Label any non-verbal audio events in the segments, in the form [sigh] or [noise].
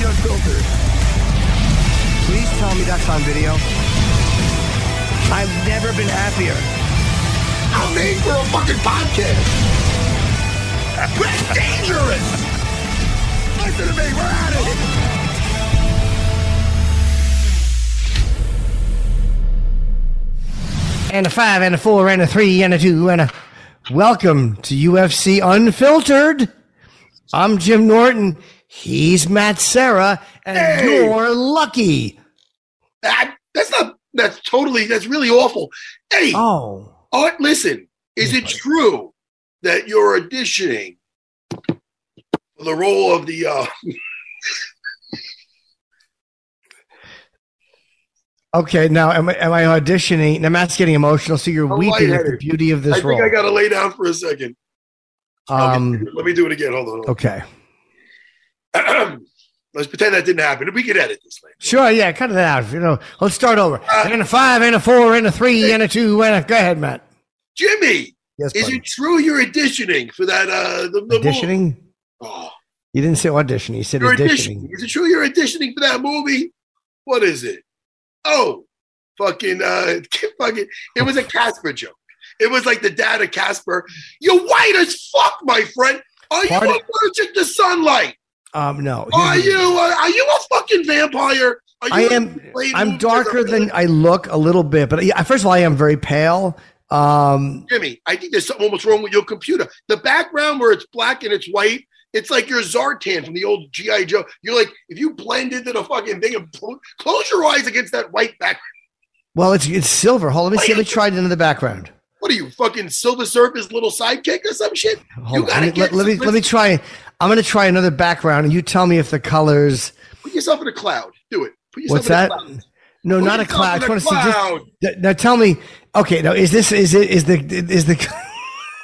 Welcome Unfiltered. Please tell me that's on video. I've never been happier. I'm made for a fucking podcast. We're dangerous. Listen to me. We're at it. And a five, and a four, and a three, and a two, and a. Welcome to UFC Unfiltered. I'm Jim Norton. He's Matt Serra, and Hey! you're lucky. That, that's not. That's totally. That's really awful. Hey, Oh, Art, listen. Is it true that you're auditioning for the role of the? uh [laughs] okay. Now, am I, am I auditioning? Now, Matt's getting emotional, so you're I'm weeping at the beauty of this. I this think. I got to lay down for a second. Um, let me do it again. Hold on. hold okay. Let's pretend that didn't happen. We can edit this later. Sure, yeah, cut it out. You know, let's start over. Uh, and a five, and a four, and a three, and a two, and a. Go ahead, Matt. Jimmy, Yes, is buddy. it true you're auditioning for that? Uh, the, the movie? auditioning? Oh, You didn't say audition. You said auditioning. auditioning. Is it true you're auditioning for that movie? What is it? Oh, fucking, uh, [laughs] fucking. It was a Casper joke. It was like the dad of Casper. You're white as fuck, my friend. Are you Pardon? allergic to sunlight? Um, no. Are you? Are you a fucking vampire? Are you I am. I'm darker than I look a little bit, but yeah, first of all, I am very pale. Um, Jimmy, I think there's something almost wrong with your computer. The background where it's black and it's white, it's like your Zartan from the old G.I. Joe. You're like, if you blend into the fucking thing and pl- close your eyes against that white background. well, it's it's silver. Hold on, let me see. Let me try it into the background. What are you, fucking Silver Surfer little sidekick or some shit? Hold you gotta Let, me- get let, let me let me try. I'm going to try another background, and you tell me if the colors. Put yourself in a cloud. Do it. Put yourself What's in that? A cloud. No, Put not a cloud. I just want to see. Just, now tell me. Okay, now is this is it is the is the [laughs]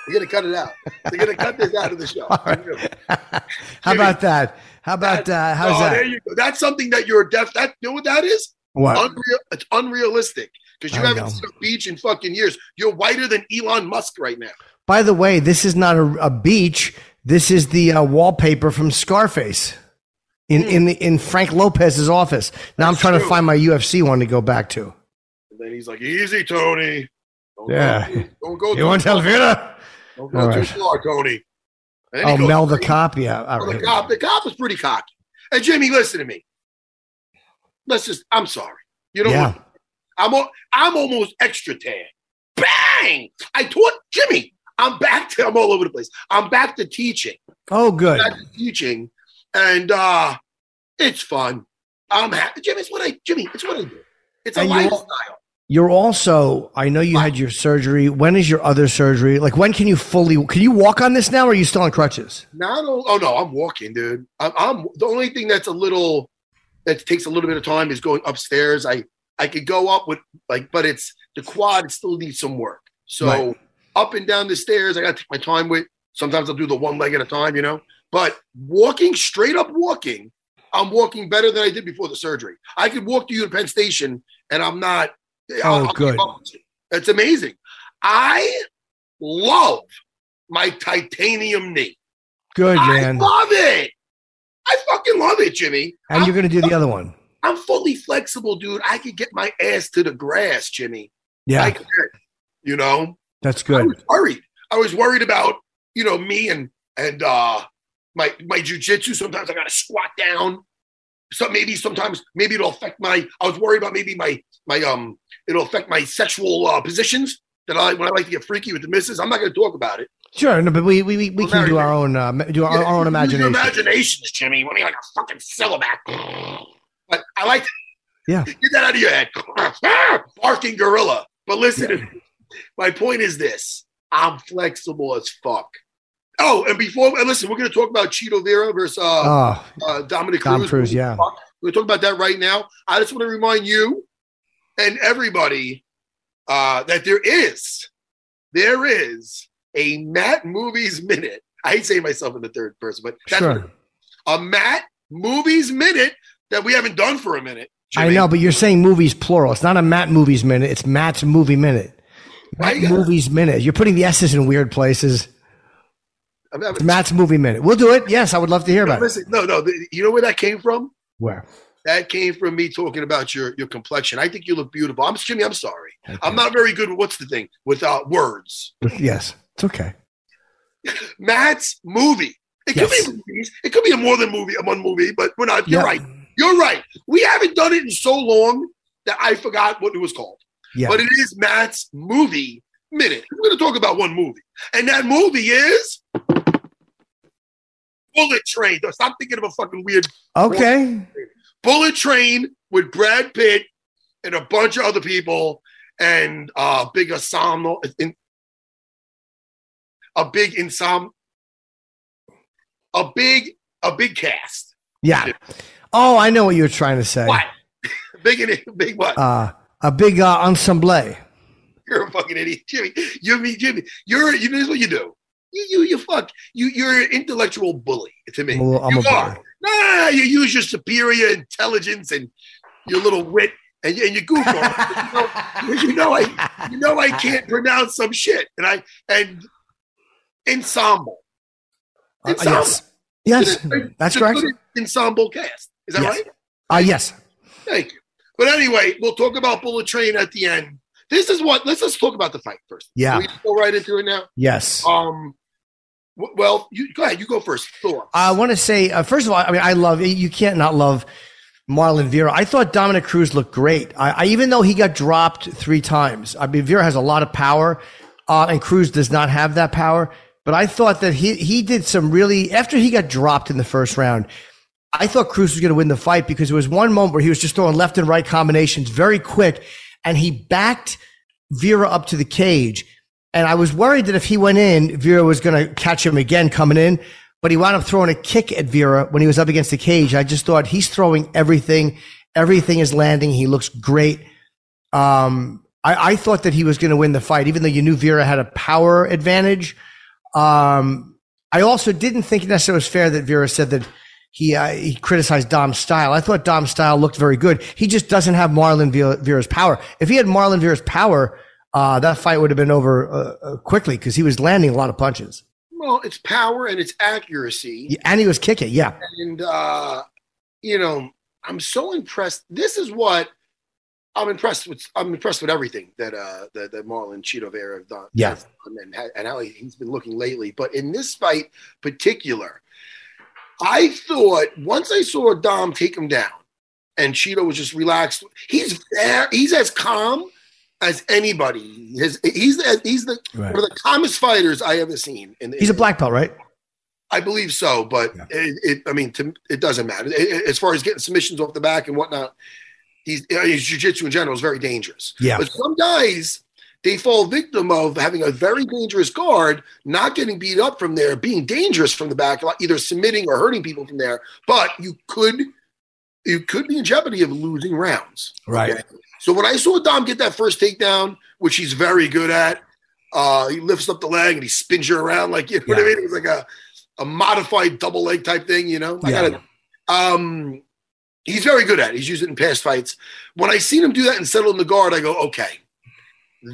You're gonna cut it out. You're gonna cut this out of the show. [laughs] [laughs] how about that? How about uh, how's oh, There that? you go. That's something that you're deaf. That you know what that is? What? Unreal. It's unrealistic because you I haven't know. seen a beach in fucking years. You're whiter than Elon Musk right now. By the way, this is not a, a beach. This is the uh, wallpaper from Scarface in in the in Frank Lopez's office. Now I'm That's trying to find my UFC one to go back to. And then he's like, "Easy, Tony. Don't Yeah. Go, don't go. You want to tell far. Vera? Don't go All too right. far, Tony." And then he Oh, goes, Mel the cop. Yeah. The cop. The cop was pretty cocky. And Jimmy, listen to me. Let's just. I'm sorry. You know Yeah. what? I'm. I'm almost extra tan. Bang! I taught Jimmy. I'm back to. I'm all over the place. I'm back to teaching. Oh, good. Back to teaching, and uh it's fun. I'm happy. Jimmy, it's what I. Jimmy, it's what I do. It's a And lifestyle. You're also. I know you had your surgery. When is your other surgery? Like when can you fully? Can you walk on this now? Or are you still on crutches? Not oh no, I'm walking, dude. I'm, I'm the only thing that's a little that takes a little bit of time is going upstairs. I I could go up with like, but it's the quad still needs some work. So Right. Up and down the stairs, I got to take my time with. Sometimes I'll do the one leg at a time, you know. But walking, straight up walking, I'm walking better than I did before the surgery. I could walk to you at Penn Station, and I'm not. Oh, good. with you. It's amazing. I love my titanium knee. Good I man. love it. I fucking love it, Jimmy. And I'm, you're going to do the other one. I'm fully flexible, dude. I could get my ass to the grass, Jimmy. I Yeah, can. You know, that's good. I was worried. I was worried about, you know, me and and uh my my jujitsu. Sometimes I gotta squat down. So maybe sometimes maybe it'll affect my. I was worried about maybe my my um. It'll affect my sexual uh, positions that I when I like to get freaky with the missus. I'm not going to talk about it. Sure, no, but we we, we, we can do our own uh, do our, our own imagination. imaginations, Jimmy. What are you like a fucking silverback? But I like Yeah. Get that out of your head. [laughs] Barking gorilla. But listen, my point is this: I'm flexible as fuck. Oh, and before and listen, we're going to talk about Chito Vera versus uh, Oh, uh, Dominick Dom Cruz. Cruz, yeah. We're going to talk about that right now. I just want to remind you and everybody uh, that there is, there is a Matt Movies Minute. I hate saying myself in the third person, but that's sure. a Matt Movies Minute that we haven't done for a minute. I know, but you're saying movies plural. It's not a Matt movies minute. It's Matt's movie minute. Matt gotta- movies minute. You're putting the S's in weird places. I'm having- It's Matt's movie minute. We'll do it. Yes, I would love to hear about it. No, no. the- You know where that came from? Where? That came from me talking about your your complexion. I think you look beautiful. I'm Jimmy. I'm sorry. I'm not very good. with What's the thing without words? Yes, it's okay. [laughs] Matt's movie. It could be movies. It could be a more than movie, a one movie, but we're not. You're Yeah. right. You're right. We haven't done it in so long that I forgot what it was called. Yeah. But it is Matt's movie minute. We're going to talk about one movie, and that movie is Bullet Train. Stop thinking of a fucking weird Okay. Bullet Train with Brad Pitt and a bunch of other people and uh big ensemble in, a big ensemble a big a big cast. Yeah. Oh, I know what you're trying to say. What? [laughs] big big what? Uh, a big uh, ensemble. you're a fucking idiot, Jimmy. You mean Jimmy? You're you know what you do. You you you fuck you. You're an intellectual bully to me. I'm a, I'm you are. bully. Nah, you use your superior intelligence and your little wit and, and [laughs] you goof on it. Because you know I you know I can't pronounce some shit. And I and ensemble. Uh, Ensemble. yes. Yes, It's that's it's correct. Ensemble cast. Is that Yes. right? Uh, yes. Thank you. But anyway, we'll talk about Bullet Train at the end. This is what let's just talk about the fight first. Yeah. Can we go right into it now. Yes. Um w- well, you go ahead, you go first. Thoughts. I want to say, uh, first of all, I mean, I love you can't not love Marlon Vera. I thought Dominick Cruz looked great. I, I even though he got dropped three times. I mean, Vera has a lot of power, uh, and Cruz does not have that power. But I thought that he he did some really after he got dropped in the first round. I thought Cruz was going to win the fight because there was one moment where he was just throwing left and right combinations very quick, and he backed Vera up to the cage. And I was worried that if he went in, Vera was going to catch him again coming in. But he wound up throwing a kick at Vera when he was up against the cage. I just thought he's throwing everything. Everything is landing. He looks great. Um, I, thought that he was going to win the fight, even though you knew Vera had a power advantage. Um, I also didn't think it necessarily it was fair that Vera said that he uh, he criticized Dom's style. I thought Dom's style looked very good. He just doesn't have Marlon Vera's power. If he had Marlon Vera's power, uh, that fight would have been over uh, uh, quickly because he was landing a lot of punches well, it's power and it's accuracy. and he was kicking. Yeah, And uh, you know, I'm so impressed. This is what I'm impressed with. I'm impressed with everything that uh that, that Marlon Chito Vera have. Yeah. done and, and how he's been looking lately. But in this fight particular, I thought once I saw Dom take him down and Chito was just relaxed, he's he's as calm as anybody. His, he's he's the Right. one of the calmest fighters I ever seen. In, he's a black belt, right? I believe so, but Yeah. it, it, I mean, to, it doesn't matter. It- as far as getting submissions off the back and whatnot, he's, you his jiu-jitsu in general is very dangerous. Yeah. But some guys, they fall victim of having a very dangerous guard, not getting beat up from there, being dangerous from the back, either submitting or hurting people from there. But you could, you could be in jeopardy of losing rounds. Right. So when I saw Dom get that first takedown, which he's very good at, uh, he lifts up the leg and he spins you around like you know what I mean. It was like a, a modified double leg type thing, you know. I Yeah. gotta, um, he's very good at. it. He's used it in past fights. When I seen him do that and settle in the guard, I go, okay,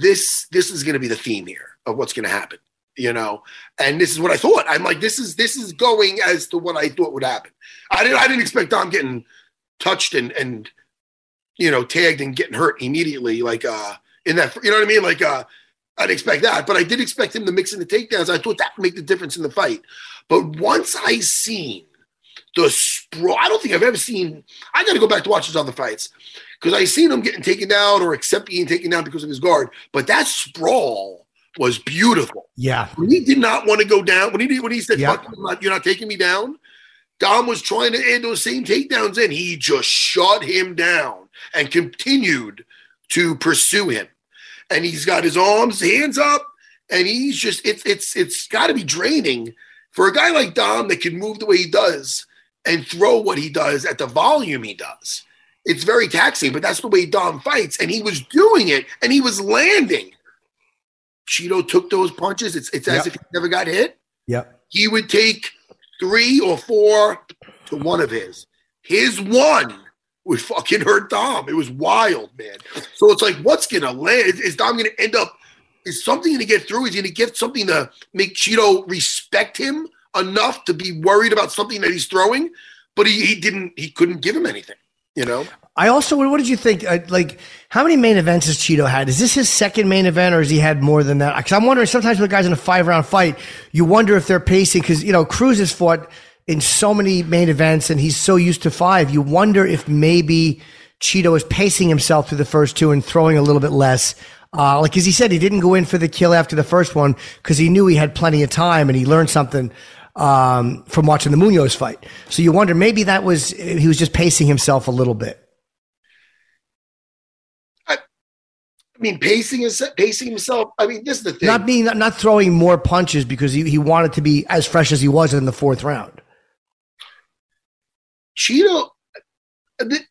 this this is going to be the theme here of what's going to happen, you know. And this is what I thought. I'm like, this is this is going as to what I thought would happen. I didn't I didn't expect Dom getting touched and and you know tagged and getting hurt immediately, like uh in that you know what I mean, like uh I'd expect that, but I did expect him to mix in the takedowns. I thought that would make the difference in the fight. But once I seen the sprawl, I don't think I've ever seen. I got to go back to watch his other fights because I seen him getting taken down or accept being taken down because of his guard. But that sprawl was beautiful. Yeah, When he did not want to go down, when he did, when he said, Yeah. "Fuck, you're not, you're not taking me down," Dom was trying to add those same takedowns in. He just shut him down and continued to pursue him. And he's got his arms, hands up, and he's just it's it's it's got to be draining for a guy like Dom that can move the way he does and throw what he does at the volume he does. It's very taxing, but that's the way Dom fights, and he was doing it, and he was landing. Chito took those punches. It's it's as if he never got hit yep. he would take three or four to one of his. His one would fucking hurt Dom. It was wild, man. So it's like, what's gonna land? Is, Dom gonna end up? Is something gonna get through? Is he gonna get something to make Chito respect him enough to be worried about something that he's throwing? But he, he didn't. He couldn't give him anything. You know. I also, what did you think? Uh, like, how many main events has Chito had? Is this his second main event, or has he had more than that? Because I'm wondering. Sometimes with guys in a five round fight, you wonder if they're pacing. Because you know, Cruz has fought in so many main events, and he's so used to five. You wonder if maybe Chito is pacing himself through the first two and throwing a little bit less. Uh, like, as he said, he didn't go in for the kill after the first one because he knew he had plenty of time and he learned something um, from watching the Munhoz fight. So you wonder maybe that was he was just pacing himself a little bit. I mean, pacing his, pacing himself. I mean, this is the thing. not being not, not throwing more punches because he, he wanted to be as fresh as he was in the fourth round. Chito, th- th-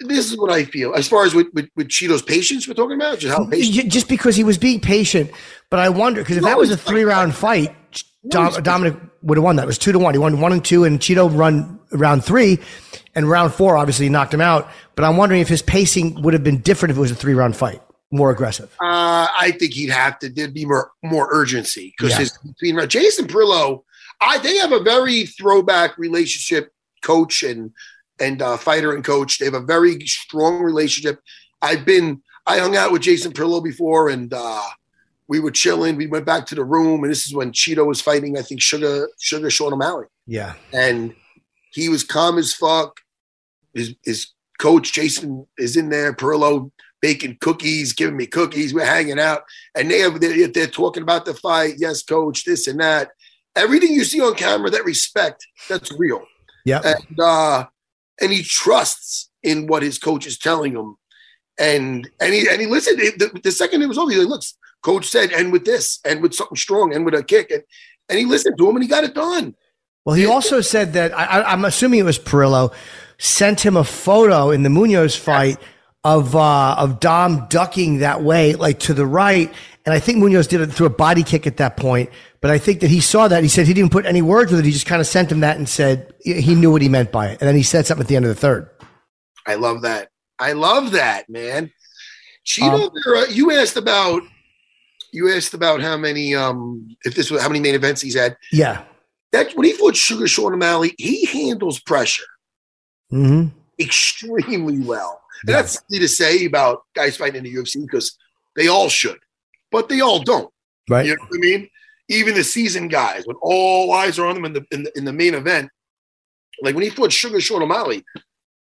this is what I feel as far as with, with, with Chito's patience we're talking about, just how patient. Just because he was being patient, but I wonder because if that was a three round fight, Dom, Dominick would have won that. It was two to one. He won one and two, and Chito run round three, and round four obviously knocked him out. But I'm wondering if his pacing would have been different if it was a three round fight, more aggressive. Uh, I think he'd have to. There'd be more more urgency because Yeah. his between Jason Parillo, I they have a very throwback relationship, coach and and uh, fighter and coach. They have a very strong relationship. I've been I hung out with Jason Parillo before, and uh, we were chilling. We went back to the room, and this is when Chito was fighting. I think Sugar Sugar Sean O'Malley. Yeah, and he was calm as fuck. His his coach Jason is in there, Parillo baking cookies, giving me cookies. We're hanging out, and they have they're, they're talking about the fight. Yes, coach, this and that. Everything you see on camera, that respect, that's real. yeah. And uh, and he trusts in what his coach is telling him, and and he and he listened. The, the second it was over, he like, look, coach said, and with this, and with something strong, and with a kick, and and he listened to him, and he got it done. Well, he also said that I, I'm assuming it was Parillo sent him a photo in the Munhoz fight of uh, of Dom ducking that way, like to the right, and I think Munhoz did it through a body kick at that point. But I think that he saw that. He said he didn't put any words with it. He just kind of sent him that and said he knew what he meant by it. And then he said something at the end of the third. I love that. I love that, man. Chito Um, Vera, you asked about you asked about how many um if this was how many main events he's had. Yeah. That when he fought Sugar Sean O'Malley, he handles pressure hmm extremely well. And Yeah. that's easy to say about guys fighting in the UFC because they all should, but they all don't. Right. You know what I mean? Even the seasoned guys, when all eyes are on them in the in the, in the main event, like when he fought Sugar Sean O'Malley,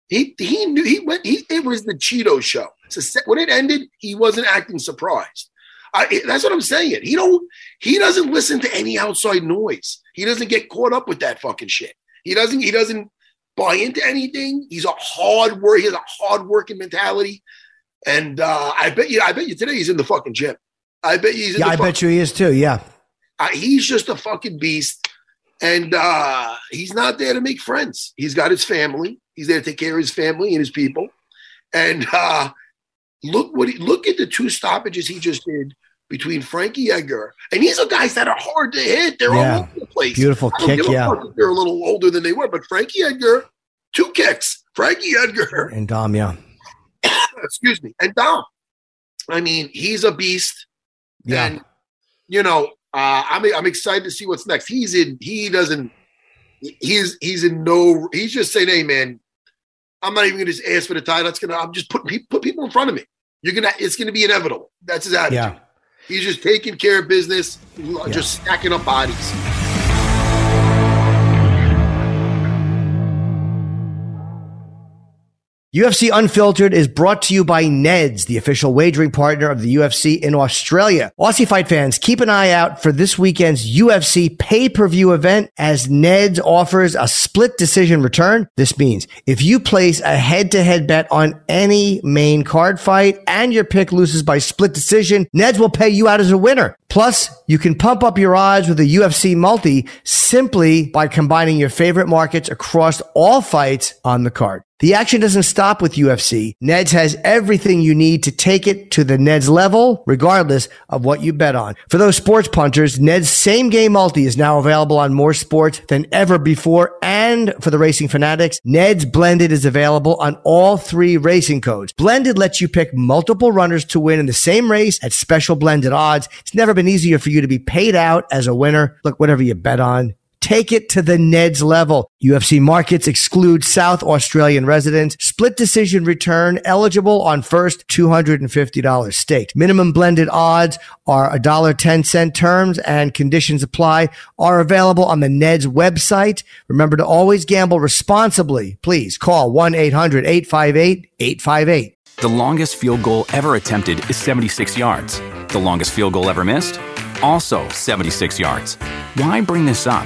he he knew he went. He it was the Chito show. So when it ended, he wasn't acting surprised. I, that's what I'm saying. He don't. He doesn't listen to any outside noise. He doesn't get caught up with that fucking shit. He doesn't. He doesn't buy into anything. He's a hard work. He has a hard working mentality. And uh, I bet you. I bet you today he's in the fucking gym. I bet you he's in Yeah, the I fucking bet you he is too. Yeah. uh, he's just a fucking beast. And uh, he's not there to make friends. He's got his family. He's there to take care of his family and his people. And uh, look what he, look at the two stoppages he just did between Frankie Edgar and these are guys that are hard to hit. They're Yeah. all over the place. Beautiful kick. Yeah. They're a little older than they were, but Frankie Edgar, two kicks. Frankie Edgar, And Dom, yeah. [coughs] excuse me, and Dom. I mean, he's a beast. Yeah. And you know, uh, I'm I'm excited to see what's next. He's in. He doesn't. He's he's in no. He's just saying, "Hey, man, I'm not even going to just ask for the title. It's gonna. I'm just putting put people in front of me. You're gonna. It's gonna be inevitable. That's his attitude. yeah. He's just taking care of business, just stacking up bodies. UFC Unfiltered is brought to you by Neds, the official wagering partner of the UFC in Australia. Aussie fight fans, keep an eye out for this weekend's UFC pay-per-view event as Neds offers a split decision return. This means if you place a head-to-head bet on any main card fight and your pick loses by split decision, Neds will pay you out as a winner. Plus, you can pump up your odds with a UFC multi simply by combining your favorite markets across all fights on the card. The action doesn't stop with UFC. Neds has everything you need to take it to the Neds level, regardless of what you bet on. For those sports punters, Ned's same game multi is now available on more sports than ever before. And for the racing fanatics, Ned's Blended is available on all three racing codes. Blended lets you pick multiple runners to win in the same race at special blended odds. It's never been easier for you to be paid out as a winner. Look, whatever you bet on, Take it to the Neds level. UFC markets exclude South Australian residents. Split decision return eligible on first $250 stake. Minimum blended odds are $1.10 terms and conditions apply are available on the Neds website. Remember to always gamble responsibly. Please call 1-800-858-858. The longest field goal ever attempted is 76 yards. The longest field goal ever missed? Also 76 yards. Why bring this up?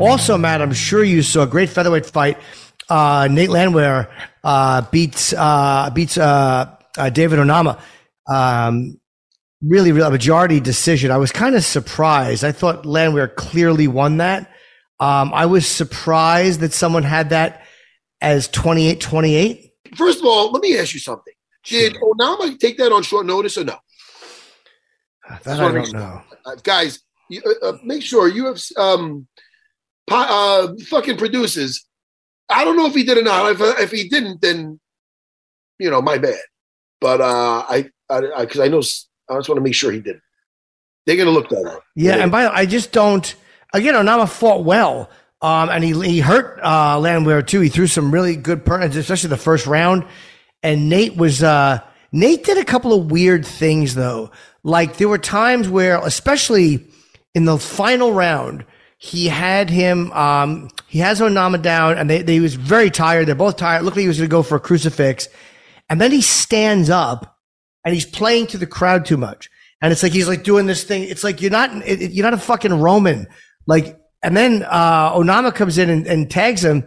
Also, Matt, I'm sure you saw a great featherweight fight. Uh, Nate Landwehr uh, beats uh, beats uh, uh, David Onama. Um, really, really a majority decision. I was kind of surprised. I thought Landwehr clearly won that. Um, I was surprised that someone had that as 28 28. First of all, let me ask you something. Did Onama take that on short notice or no? That I don't know. Uh, guys, you, uh, make sure you have um, uh, fucking produces. I don't know if he did or not. If, if he didn't, then you know, my bad. But uh, I, I, because I, I, know, I just want to make sure he did. They're gonna look that up. Yeah, and by the way, I just don't. Again, Onama fought well, um, and he he hurt uh, Landwehr too. He threw some really good punches, especially the first round. And Nate was uh, Nate did a couple of weird things though. Like there were times where, especially in the final round, he had him, um, he has Onama down and they, they, he was very tired. They're both tired. Looked like he was to go for a crucifix. And then he stands up and he's playing to the crowd too much. And it's like, he's like doing this thing. It's like, you're not, you're not a fucking Roman. Like, and then, uh, Onama comes in and, and tags him.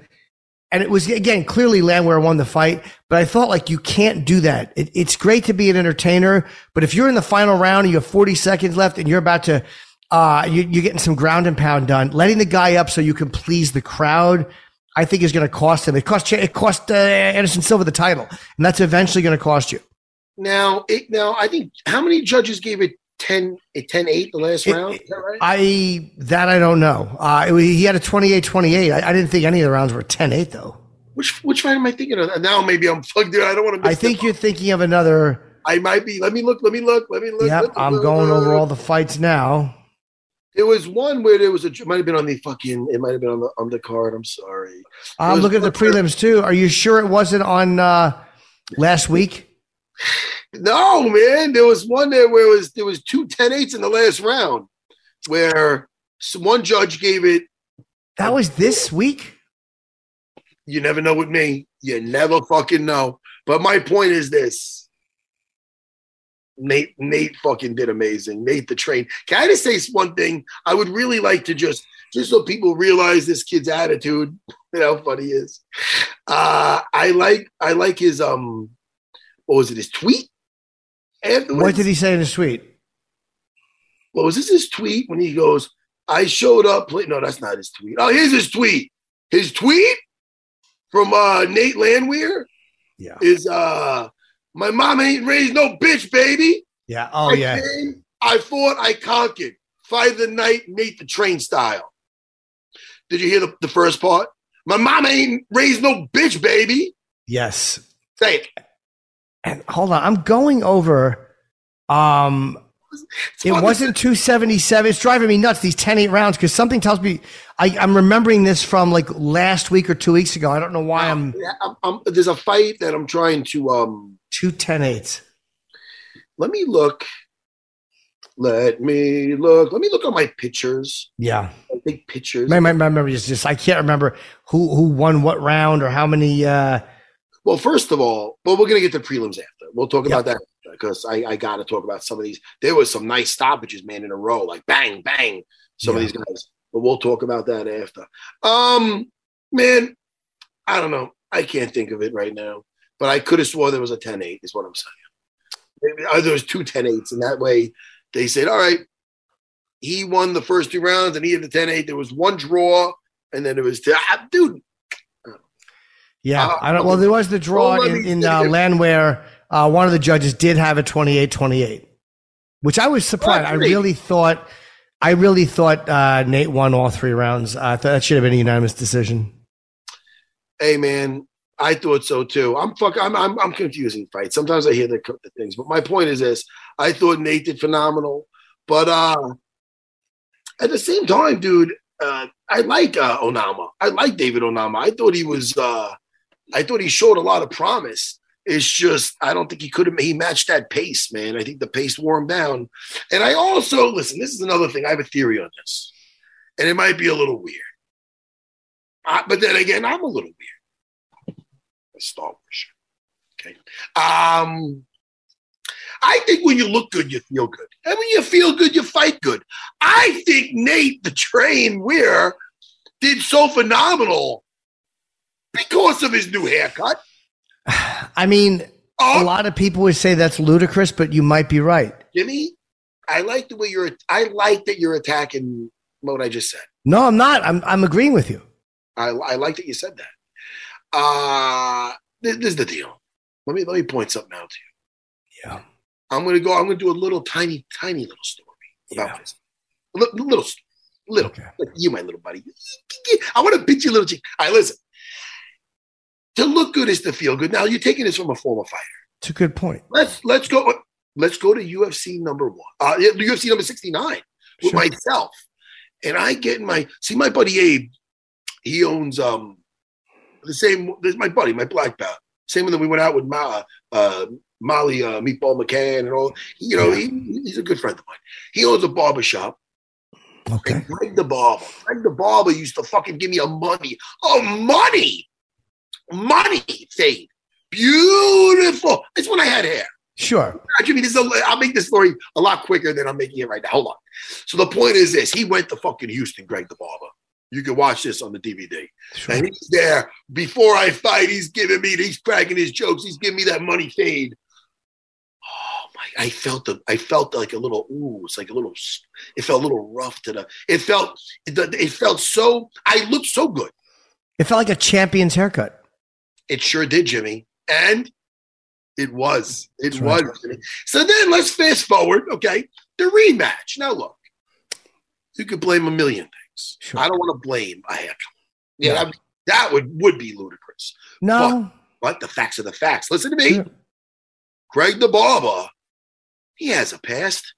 And it was, again, clearly Landwehr won the fight, but I thought like you can't do that. It, it's great to be an entertainer, but if you're in the final round and you have 40 seconds left and you're about to, uh, you, you're getting some ground and pound done. Letting the guy up so you can please the crowd, I think is going to cost him. It cost it cost uh, Anderson Silva the title, and that's eventually going to cost you. Now, it, now I think how many judges gave it 10, 10 8 the last it, round? Is that right? I that I don't know. Uh, it, he had a 28-28. I, I, didn't think any of the rounds were 10-8 though. Which which fight am I thinking of? Now maybe I'm fucked. In. I don't want to. I think you're thinking of another. I might be. Let me look. Let me look. Let me look. Yep, I'm going over all the fights now. There was one where there was a. It might have been on the fucking. It might have been on the on the card. I'm sorry. I'm looking at the prelims too. Are you sure it wasn't on uh, last week? No, man. There was one there where it was there was two 10 8s in the last round, where one judge gave it. That was this week. You never know with me. You never fucking know. But my point is this: Nate, Nate fucking did amazing. Nate the train. Can I just say one thing? I would really like to just, just so people realize this kid's attitude, [laughs] know how funny he is. Uh, I like, I like his, um, what was it, his tweet? Afterwards, What did he say in his tweet? what was this his tweet when he goes, I showed up. Play-. No, that's not his tweet. Oh, here's his tweet. His tweet from uh, Nate Landwehr Yeah. is uh, my mom ain't raised no bitch, baby. Yeah. Oh I yeah. came, I fought, I conquered. Fight the night, Nate the train style. Did you hear the, the first part? My mom ain't raised no bitch, baby. Yes. Say it. And hold on, I'm going over. Um, it wasn't 277. It's driving me nuts. These 10 8 rounds because something tells me I, I'm remembering this from like last week or two weeks ago. I don't know why I'm Yeah, I'm- I'm- there's a fight that I'm trying to um two 10 8s. let me look. Let me look. Let me look at my pictures. Yeah, I think pictures. my, my, my memory is just I can't remember who who won what round or how many. uh Well, first of all, well, we're gonna get to prelims after. We'll talk Yeah. about that because I, I got to talk about some of these. There was some nice stoppages, man, in a row, like bang, bang. Some of these guys, but we'll talk about that after. Um, man, I don't know. I can't think of it right now, but I could have swore there was a 10-8, Is what I'm saying. Maybe uh, there was two 10-8s, and that way they said, all right, he won the first two rounds, and he had the 10-8. There was one draw, and then it was ah, dude. Yeah, Uh, I don't. Well, there was the draw in in uh, Landwehr uh, one of the judges did have a 28-28, which I was surprised. I really thought, I really thought uh, Nate won all three rounds. I thought that should have been a unanimous decision. Hey man, I thought so too. I'm fuck. I'm I'm, I'm confusing fights. Sometimes I hear the, the things, but my point is this: I thought Nate did phenomenal, but uh, at the same time, dude, uh, I like uh, Onama. I like David Onama. I thought he was. Uh, I thought he showed a lot of promise. It's just I don't think he could have. He matched that pace, man. I think the pace wore him down. And I also listen. This is another thing. I have a theory on this, and it might be a little weird. Uh, but then again, I'm a little weird. A Star Wars. Okay. Um, I think when you look good, you feel good. And when you feel good, you fight good. I think Nate, the train Weir, did so phenomenal because of his new haircut. I mean, a Oh, lot of people would say that's ludicrous, but you might be right. Jimmy, I like the way you're. I like that you're attacking what I just said. No, I'm not. I'm I'm agreeing with you. I, I like that you said that. Uh this, this is the deal. Let me let me point something out to you. Yeah. I'm gonna go. I'm gonna do a little tiny, tiny little story about Yeah. this. A li- little, little. Okay. Like you, my little buddy. I want to pinch your little cheek. All right, listen. To look good is to feel good. Now you're taking this from a former fighter. It's a good point. Let's let's go. Let's go to UFC number one. Uh, UFC number sixty nine with Sure. myself, and I get in my see my buddy Abe. He owns um the same. This is my buddy, my black belt. Same one that we went out with Ma, uh, Molly uh, Meatball McCann and all. You know, he, he's a good friend of mine. He owns a barber shop. Okay. And Greg the barber. Greg the barber used to fucking give me a money. Oh, money. Money fade. Beautiful. That's when I had hair. Sure. Jimmy, this is a, I'll make this story a lot quicker than I'm making it right now. Hold on. So the point is this: he went to fucking Houston, Greg the barber. You can watch this on the DVD. Sure. And he's there before I fight. He's giving me, he's cracking his jokes. He's giving me that money fade. Oh my! I felt the, I felt like a little. Ooh, it's like a little. It felt a little rough to the. It felt, it, it felt so. I looked so good. It felt like a champion's haircut. It sure did, Jimmy. And it was. It That's was. Jimmy. So then let's fast forward, okay? The rematch. Now look, you could blame a million things. Sure. I don't want to blame a haircut. Yeah, Yeah. that, that would would be ludicrous. No. But the facts are the facts. Listen to me. Sure. Greg the barber, he has a past.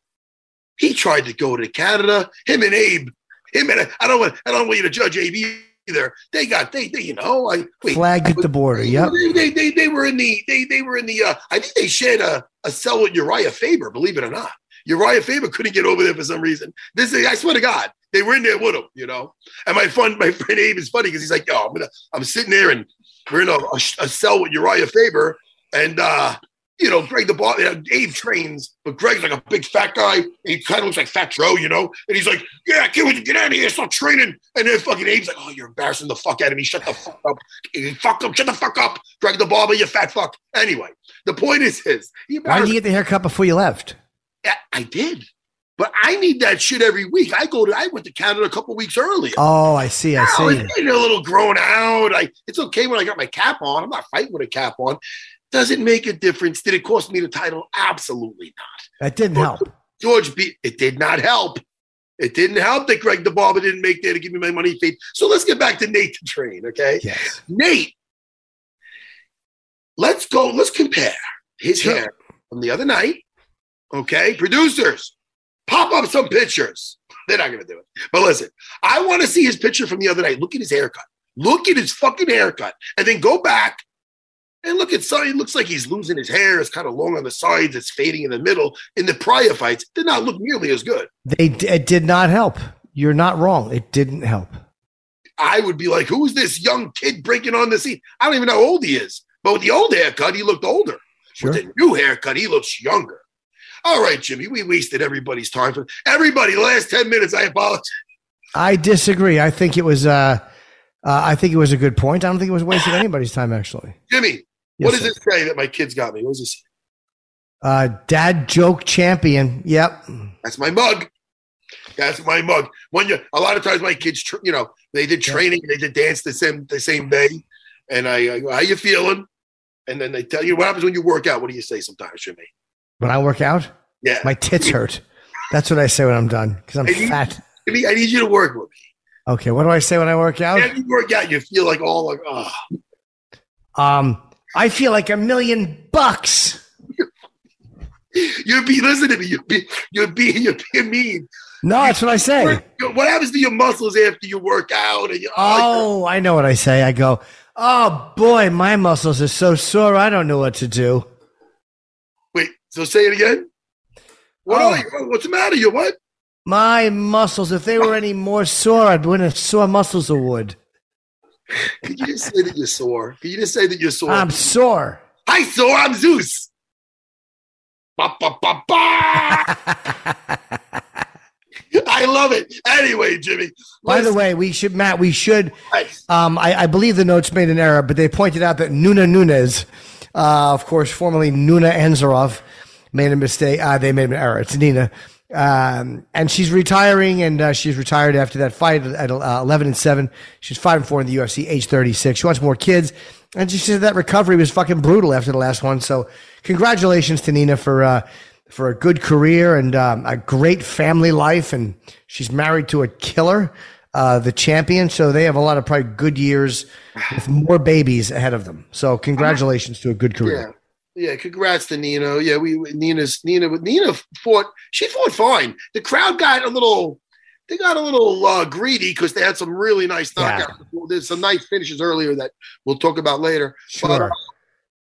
He tried to go to Canada. Him and Abe. Him and I don't want. I don't want you to judge Abe either. They got they. they you know. I wait. Flagged at the border. Yeah, They, they, they, they were in the they they were in the uh, I think they shared a, a cell with Uriah Faber, believe it or not. Uriah Faber couldn't get over there for some reason. This is, I swear to God, they were in there with him, you know. And my fun, my [laughs] friend Abe is funny because he's like, yo, I'm gonna I'm sitting there and we're in a, a, a cell with Uriah Faber, and uh, you know, Greg the ball. You know, Abe trains, but Greg's like a big fat guy. He kind of looks like Fat Joe, you know. And he's like, "Yeah, kid, get out of here, stop training." And then fucking Abe's like, "Oh, you're embarrassing the fuck out of me. Shut the fuck up. Fuck up. Shut the fuck up. Greg the barber, you fat fuck." Anyway, the point is, is he Why did you get the haircut before you left? Yeah, I did. But I need that shit every week. I go to I went to Canada a couple weeks earlier. Oh, I see. I Now, see. getting a little grown out. I it's okay when I got my cap on. I'm not fighting with a cap on. Does it make a difference? Did it cost me the title? Absolutely not. That didn't help. George B. It did not help. It didn't help that Greg the Barber didn't make there to give me my money faith. So let's get back to Nate the Train, okay? Yes. Nate, let's go. Let's compare his Sure. hair from the other night. Okay, producers, pop up some pictures. They're not going to do it. But listen, I want to see his picture from the other night. Look at his haircut. Look at his fucking haircut. And then go back and look at. It looks like he's losing his hair. It's kind of long on the sides. It's fading in the middle. In the prior fights, did not look nearly as good. They it did not help. You're not wrong. It didn't help. I would be like, who's this young kid breaking on the scene? I don't even know how old he is. But with the old haircut, he looked older. Sure. With the new haircut, he looks younger. All right, Jimmy, we wasted everybody's time. For everybody, last 10 minutes, I apologize. I disagree. I think it was. Uh, uh, I think it was a good point. I don't think it was wasting anybody's time. Actually, Jimmy, Yes, what does sir. it say that my kids got me? What does it say? Uh, dad joke champion. Yep. That's my mug. That's my mug. When you, a lot of times my kids, you know, they did Yeah. training, they did dance the same the same day, and I, I go, "How you feeling?" And then they tell you what happens when you work out. What do you say sometimes, Jimmy? When I work out, Yeah, my tits hurt. That's what I say when I'm done because I'm Hey, you- fat. Jimmy, I need you to work with me. Okay. What do I say when I work out? After you work out, you feel like all like, oh, Um, I feel like a million bucks. you'd be listen to me. You'd be, you'd be, you'd be mean. No, that's what I say. What happens to your muscles after you work out? And you, oh, Oh, I know what I say. I go, oh boy, my muscles are so sore. I don't know what to do. wait. So say it again. What? Oh. are you- what's the matter? You what? My muscles, if they were any more sore, I'd win a sore muscles award. Could you just say that you're sore? Could you just say that you're sore? I'm sore. Hi, sore. I'm Zeus. Ba, ba, ba, ba. [laughs] I love it. Anyway, Jimmy. By the way, we should, Matt, we should. nice. Um, I, I believe the notes made an error, but they pointed out that Nuna Nunes, uh, of course, formerly Nuna Ansaroff, made a mistake. Uh, they made an error. It's Nina. Um, and she's retiring, and uh, she's retired after that fight at uh, 11 and 7. She's 5 and 4 in the UFC, age 36. She wants more kids. And she said that recovery was fucking brutal after the last one. So, congratulations to Nina for uh, for a good career and um, a great family life. And she's married to a killer, uh, the champion. So they have a lot of probably good years with more babies ahead of them. So congratulations to a good career. Yeah, congrats to Nina. Yeah, we Nina's Nina Nina fought. She fought fine. The crowd got a little. They got a little uh, greedy because they had some really nice Yeah. knockouts. There's some nice finishes earlier that we'll talk about later. But, Sure.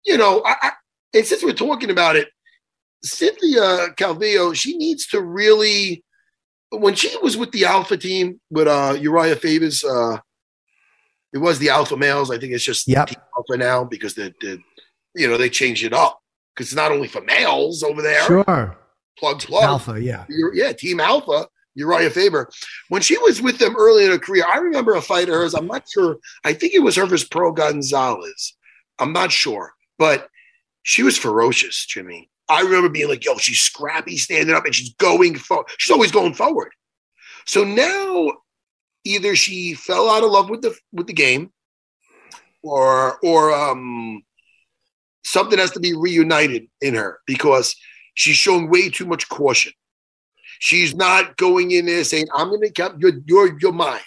you know, I, I, and since we're talking about it, Cynthia Calvillo, she needs to really. When she was with the Alpha team with uh, Uriah Faber's, uh, it was the Alpha males. I think it's just Yep. Alpha now because the, the you know they changed it up because it's not only for males over there. Sure. Plug plug. Alpha, yeah. You're- yeah, Team Alpha. Uriah Faber. When she was with them early in her career, I remember a fight of hers. I'm not sure. I think it was her versus Pearl Gonzalez. I'm not sure, but she was ferocious, Jimmy. I remember being like, "Yo, she's scrappy, standing up, and she's going forward. She's always going forward." So now, either she fell out of love with the with the game, or or um, something has to be reunited in her because she's shown way too much caution. She's not going in there saying, "I'm going to count your your your mine.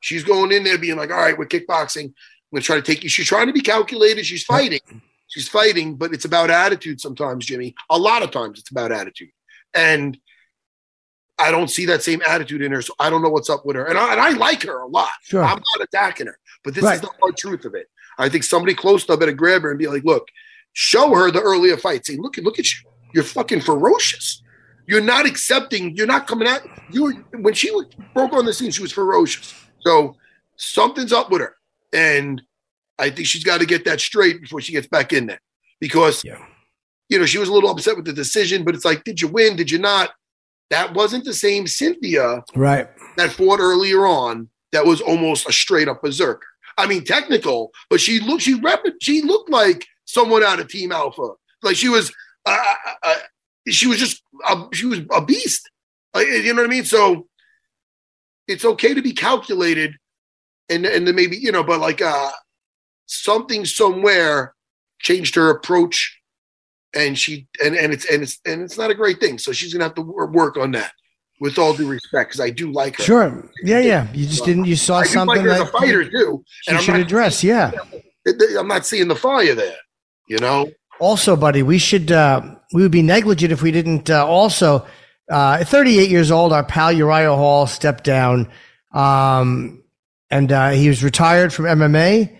She's going in there being like, "All right, we're kickboxing. I'm going to try to take you." She's trying to be calculated. She's fighting. She's fighting, but it's about attitude sometimes, Jimmy. A lot of times, it's about attitude, and I don't see that same attitude in her. So I don't know what's up with her. And I, and I like her a lot. Sure. I'm not attacking her, but this Right. is the hard truth of it. I think somebody close to her better grab her and be like, "Look, show her the earlier fight. Say, look, look at you. You're fucking ferocious. You're not accepting. You're not coming out. You were when she broke on the scene. She was ferocious. So something's up with her, and I think she's got to get that straight before she gets back in there. Because Yeah. you know, she was a little upset with the decision, but it's like, did you win? Did you not? That wasn't the same Cynthia Right. that fought earlier on that was almost a straight up berserker. I mean, technical, but she looked she rep, she looked like someone out of Team Alpha. Like she was, uh, uh, uh, she was just a, she was a beast. Uh, you know what I mean? So it's okay to be calculated, and and then maybe you know, but like uh, something somewhere changed her approach, and she and and it's and it's and it's not a great thing. So she's gonna have to work on that. With all due respect, because I do like her. Sure. Yeah, yeah. You just didn't. You saw something like her as a that fighter too. she And should not, address. Yeah. I'm not seeing the fire there. You know, Also, buddy, we should. Uh, we would be negligent if we didn't. Uh, also, uh, at 38 years old, our pal Uriah Hall stepped down, um, and uh, he was retired from MMA,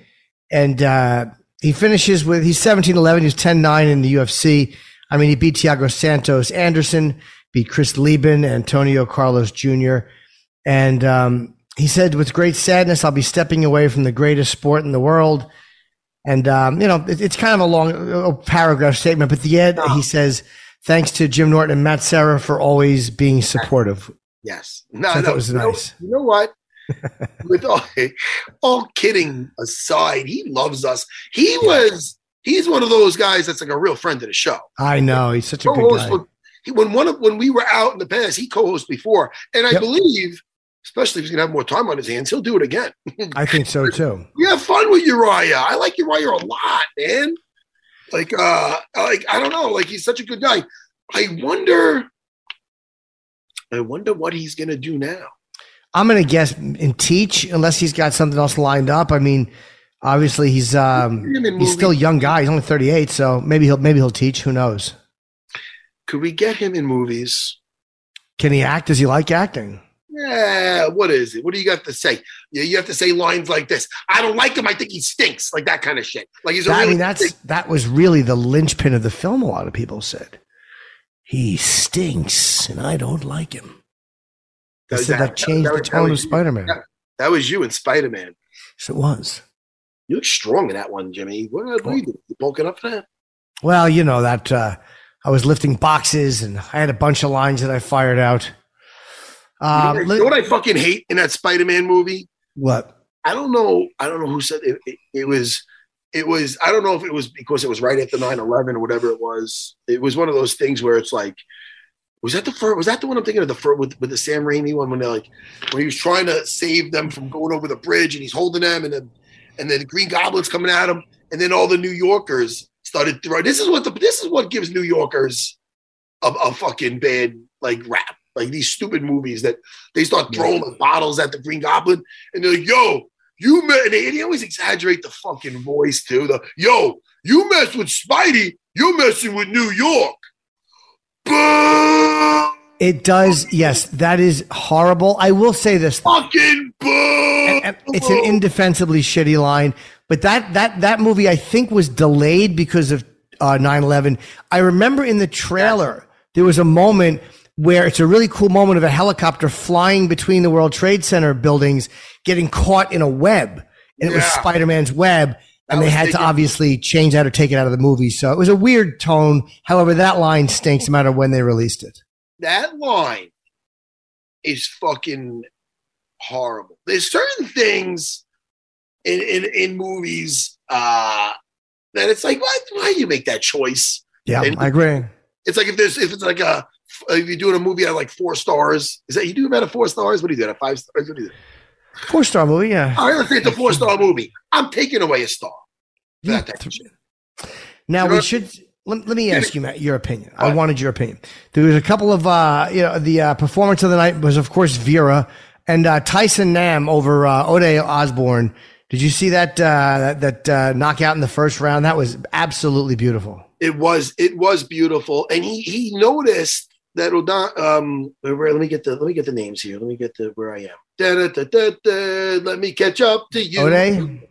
and uh, he finishes with he's 17-11. He's 10-9 in the UFC. I mean, he beat Thiago Santos Anderson, beat Chris Leben, Antonio Carlos Jr., and um, he said, "With great sadness, I'll be stepping away from the greatest sport in the world." And um, you know, it, it's kind of a long uh, paragraph statement, but the end he says, "Thanks to Jim Norton and Matt Serra for always being supportive." yes. No, So no, it was you know- nice. You know what? [laughs] With all, all kidding aside, he loves us. He was. He's one of those guys that's like a real friend of the show. I know he's such a good Co-host guy. with- he, when one of, when we were out in the past, he co-hosted before, and I Yep. believe, especially if he's gonna have more time on his hands, he'll do it again. I think so too. [laughs] We have fun with Uriah. I like Uriah a lot, man. Like, uh, like I don't know, like he's such a good guy. I wonder, I wonder what he's gonna do now. I'm going to guess and teach unless he's got something else lined up. I mean, obviously he's um, he's still a young guy. He's only 38, so maybe he'll maybe he'll teach. Who knows? Could we get him in movies? Can he act? Does he like acting? Yeah, what is it? What do you got to say? Yeah, you have to say lines like this. I don't like him. I think he stinks. Like that kind of shit. Like he's a That- I mean, that's that was really the linchpin of the film. A lot of people said he stinks, and I don't like him. They That- said that that- changed that the tone of. Spider-Man. Yeah. that was you in Spider Man. Yes, it was. You look strong in that one, Jimmy. What, what are you doing? You bulking up for that? Well, you know that uh, I was lifting boxes, and I had a bunch of lines that I fired out. Um, what I- you know what I fucking hate in that Spider Man movie? what? I don't know. I don't know who said it, it. It was. It was. I don't know if it was because it was right after 9-11 or whatever it was. It was one of those things where it's like, was that the first? Was that the one I'm thinking of? The first with with the Sam Raimi one when they're like, when he was trying to save them from going over the bridge and he's holding them and then and then the Green Goblin's coming at him and then all the New Yorkers started throwing. This is what the this is what gives New Yorkers a, a fucking bad like rap. Like these stupid movies that they start throwing like, bottles at the Green Goblin and they're like, yo, you me-, and they, and they always exaggerate the fucking voice too. The yo, you mess with Spidey, you're messing with New York. Boo! It does. Yes, that is horrible. I will say this. Fucking boo! and- and it's an indefensibly shitty line. But that that that movie I think was delayed because of uh, 9/11. I remember in the trailer there was a moment where it's a really cool moment of a helicopter flying between the World Trade Center buildings, getting caught in a web, and it was Spider-Man's web. And they had to obviously change that or take it out of the movie. So it was a weird tone. However, that line stinks no matter when they released it. that line is fucking horrible. There's certain things in in, in movies uh that it's like, why why you make that choice? Yeah, And- I agree. It's like if there's if it's like a if you're doing a movie at like four stars, is that you do about a four stars? What do you do? At five stars? What do you do? Four star movie, yeah. All right, let's say it's a four star movie. I'm taking away a star. for that type of shit. Now You know- we should. Let, let me ask you, Matt, your opinion. I wanted your opinion. There was a couple of, uh, you know, the uh, performance of the night was, of course, Vera and uh, Tyson Nam over uh, Ode Osborne. Did you see that uh, that, that uh, knockout in the first round? That was absolutely beautiful. It was it was beautiful, and he he noticed that Odon. Um, where, let me get the let me get the names here. Let me get the where I am. Da, da, da, let me catch up to you. Ode,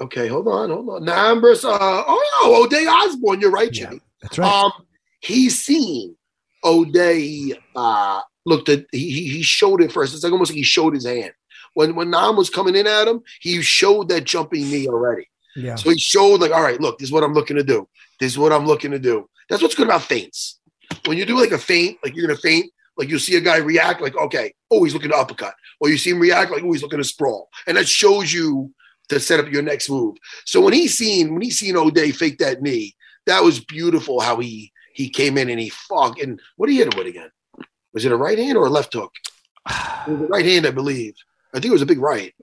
Okay, hold on, hold on. Numbers. Uh, oh no, O'Day Osborne. You're right, yeah, Jimmy. that's right. Um, he's seen O'Day. Uh, looked at. He he he showed it first. It's like almost like he showed his hand when when Nam was coming in at him. He showed that jumping knee already. Yeah. So he showed like, all right, look, this is what I'm looking to do. This is what I'm looking to do. That's what's good about feints. When you do like a feint, like you're gonna faint, like you see a guy react, like, okay, oh, he's looking to uppercut. Or you see him react like, oh, he's looking to sprawl. And that shows you to set up your next move. So when he seen when he seen O'Day fake that knee, that was beautiful how he he came in and he fuck and what did he hit him with again? Was it a right hand or a left hook? It was a right hand, I believe. I think it was a big right.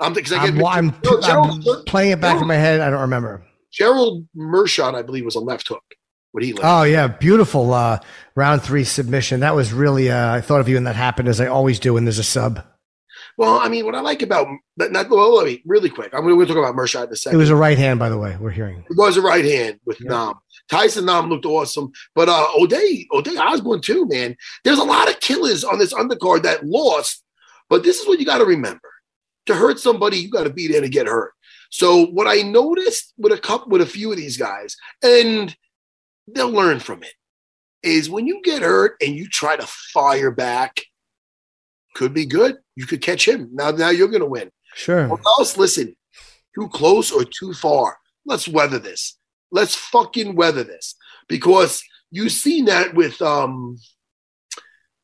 I'm because I I'm, get I'm, No, I'm Gerald, playing it back in my head. I don't remember. Gerald Meerschaert, I believe, was a left hook. What he landed. Oh yeah, beautiful uh, round three submission. That was really. Uh, I thought of you when that happened, as I always do when there's a sub. Well, I mean, what I like about not, not well, let me really quick. I'm going to talk about Meerschaert in a second. It was a right hand, by the way. We're hearing. It was a right hand with. Nam. Tyson Nam looked awesome, but uh, O'Day O'Day Osborne too, man. There's a lot of killers on this undercard that lost, but this is what you got to remember: to hurt somebody, you got to be there to get hurt. So what I noticed with a couple, with a few of these guys, and they'll learn from it, is when you get hurt and you try to fire back, could be good. You could catch him. Now, now you're going to win. Sure. Or else, listen, too close or too far. Let's weather this. Let's fucking weather this. Because you seen that with um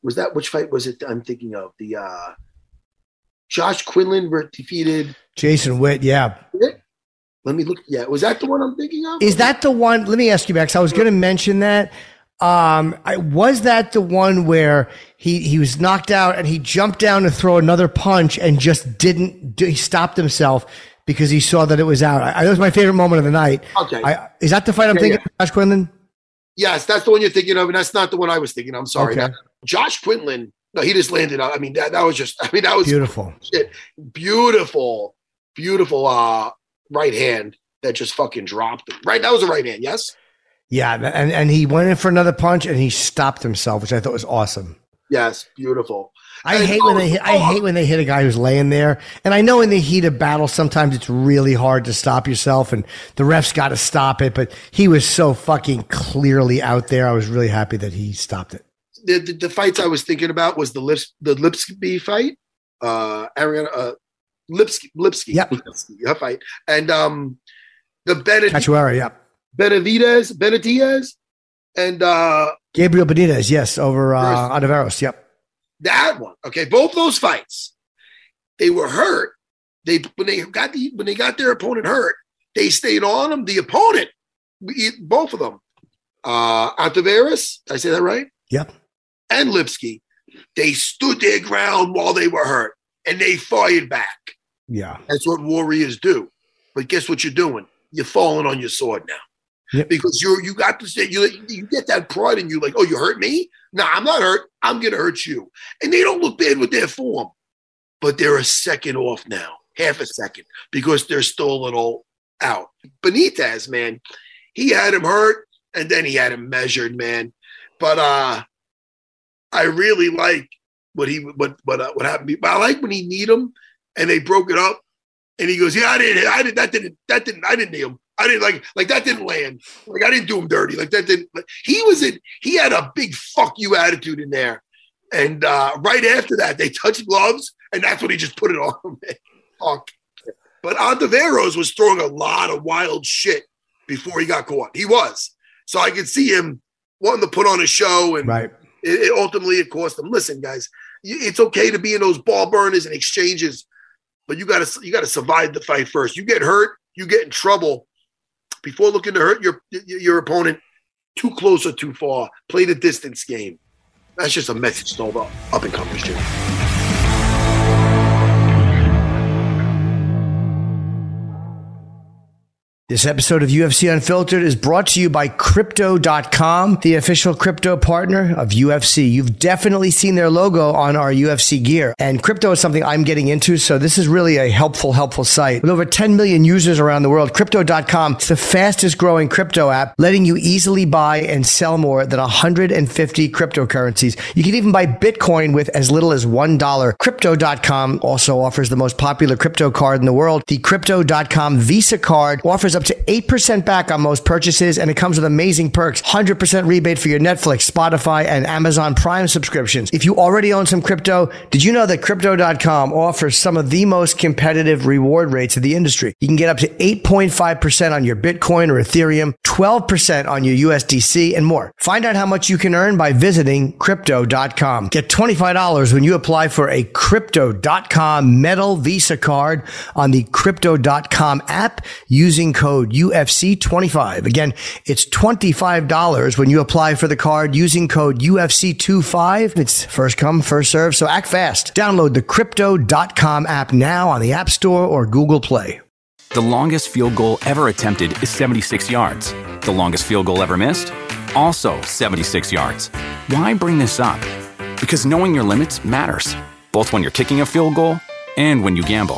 was that which fight was it I'm thinking of? The uh Josh Quinlan defeated. Jason Witt. Yeah. Let me look. Yeah, was that the one I'm thinking of? Is that the one? Let me ask you, Max. I was going to mention that. Um, I, was that the one where he he was knocked out and he jumped down to throw another punch and just didn't? Do, he stopped himself because he saw that it was out. I, that was my favorite moment of the night. Okay. I, is that the fight I'm Yeah, thinking? of, Josh Quinlan. yes, that's the one you're thinking of, and that's not the one I was thinking. Of. I'm sorry. Okay. That- Josh Quinlan. No, he just landed. I mean, that that was just. [laughs] I mean, that was Beautiful. shit. Beautiful, beautiful uh right hand that just fucking dropped him. Right, that was a right hand. Yes. Yeah, and and he went in for another punch and he stopped himself, which I thought was awesome. Yes, beautiful. I And- hate when they hit, I oh, hate when they hit a guy who's laying there. And I know in the heat of battle, sometimes it's really hard to stop yourself, and the refs got to stop it. But he was so fucking clearly out there. I was really happy that he stopped it. The, the, the fights I was thinking about was the Lips the Lipski fight, uh, Ariana uh, Lipski Lipski, Yep. Lipski that fight, and um, the Bened- Cachoeira, yeah. Benavides Benitez, and uh, Gabriel Benitez, yes, over uh, Yes. Ontiveros, yep. that one. Okay, both those fights, they were hurt. They when they got the when they got their opponent hurt, they stayed on them. The opponent, both of them, uh, Antaveras, did I say that right? Yep. and Lipski, they stood their ground while they were hurt and they fired back. Yeah. That's what warriors do. But guess what you're doing? You're falling on your sword now. Yep. Because you're you got to say you you get that pride in you, like, oh, you hurt me? No, I'm not hurt. I'm gonna hurt you. And they don't look bad with their form, but they're a second off now, half a second, because they're still a little out. Benitez, man, he had him hurt and then he had him measured, man. But uh I really like what he what what uh, what happened. But I like when he need him and they broke it up, and he goes, "Yeah, I didn't, I didn't, that didn't, that didn't, I didn't need him. I didn't like like that didn't land. Like I didn't do him dirty. Like that didn't. Like, he was in. He had a big fuck you attitude in there, and uh, right after that they touched gloves, and that's when he just put it on him. fuck. But Ontiveros was throwing a lot of wild shit before he got caught. He was. So I could see him wanting to put on a show and Right. it, it ultimately it cost him. Listen, guys, it's okay to be in those ball burners and exchanges, but you got to you got to survive the fight first. You get hurt, you get in trouble before looking to hurt your your opponent. Too close or too far. Play the distance game. That's just a message to all the up and comers, Jim. This episode of UFC Unfiltered is brought to you by Crypto.com, the official crypto partner of UFC. You've definitely seen their logo on our UFC gear. And crypto is something I'm getting into, so this is really a helpful, helpful site. With over 10 million users around the world, Crypto.com is the fastest growing crypto app, letting you easily buy and sell more than 150 cryptocurrencies. You can even buy Bitcoin with as little as $1. Crypto.com also offers the most popular crypto card in the world. The Crypto.com Visa card offers up to 8% back on most purchases, and it comes with amazing perks 100% rebate for your Netflix, Spotify, and Amazon Prime subscriptions. If you already own some crypto, did you know that Crypto.com offers some of the most competitive reward rates in the industry? You can get up to 8.5% on your Bitcoin or Ethereum, 12% on your USDC, and more. Find out how much you can earn by visiting Crypto.com. Get $25 when you apply for a Crypto.com Metal Visa card on the Crypto.com app using code UFC25. Again, it's $25 when you apply for the card using code UFC25. It's first come, first serve, so act fast. Download the Crypto.com app now on the App Store or Google Play. The longest field goal ever attempted is 76 yards. The longest field goal ever missed? Also 76 yards. Why bring this up? Because knowing your limits matters, both when you're kicking a field goal and when you gamble.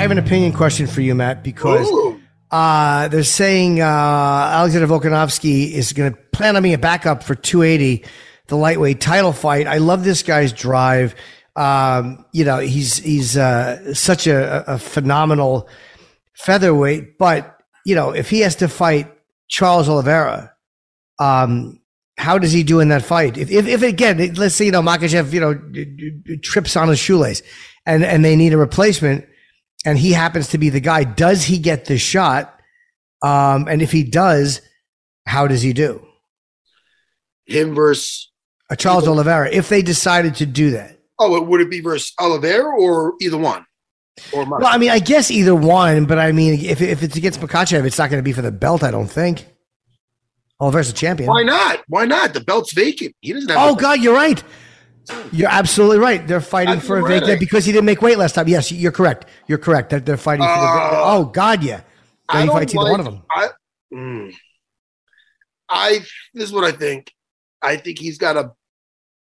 I have an opinion question for you, Matt, because uh, they're saying uh, Alexander Volkanovski is going to plan on being a backup for 280, the lightweight title fight. I love this guy's drive. Um, you know, he's he's uh, such a, a phenomenal featherweight, but you know, if he has to fight Charles Oliveira, um, how does he do in that fight? If, if, if again, let's say you know Makhachev, you know, trips on his shoelace, and and they need a replacement and he happens to be the guy, does he get the shot? Um, and if he does, how does he do? Him versus A Charles Oliveira, if they decided to do that. oh, it would it be versus Oliveira or either one? Or Well, I mean, I guess either one, but I mean, if, if it's against Makhachev, it's not going to be for the belt, I don't think. Oliveira's a champion. why not? Why not? The belt's vacant. He doesn't have. Oh, God, you're right. You're absolutely right. They're fighting That's for a vacant because he didn't make weight last time. Yes, you're correct. You're correct. They're, they're fighting for the Uh, Oh, God, yeah. I Then he don't fights either one of them. I, mm. I this is what I think. I think he's got a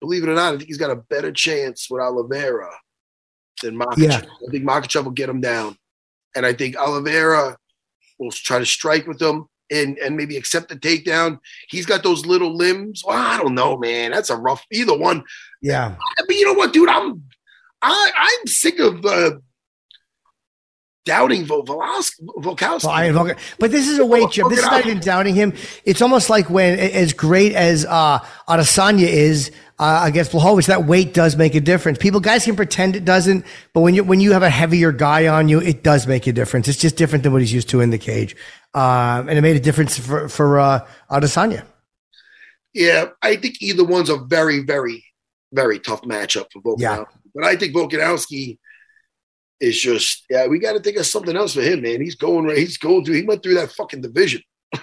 believe it or not, I think he's got a better chance with Oliveira than Makhachev. Yeah. I think Makhachev will get him down. And I think Oliveira will try to strike with him and and maybe accept the takedown. He's got those little limbs. Well, I don't know, man. That's a rough either one. Yeah. But you know what, dude? I'm I I'm sick of uh doubting Vol- Volos- Volkowski. But this is a weight jump. This is not even doubting him. It's almost like when, as great as uh, Adesanya is uh, against Blachowicz, that weight does make a difference. People, guys can pretend it doesn't, but when you when you have a heavier guy on you, it does make a difference. It's just different than what he's used to in the cage, um, and it made a difference for for uh, Adesanya. Yeah, I think either one's a very, very, very tough matchup for Volkanovski. Yeah. But I think Volkanovski is just yeah. We got to think of something else for him, man. He's going right. He's going through. He went through that fucking division.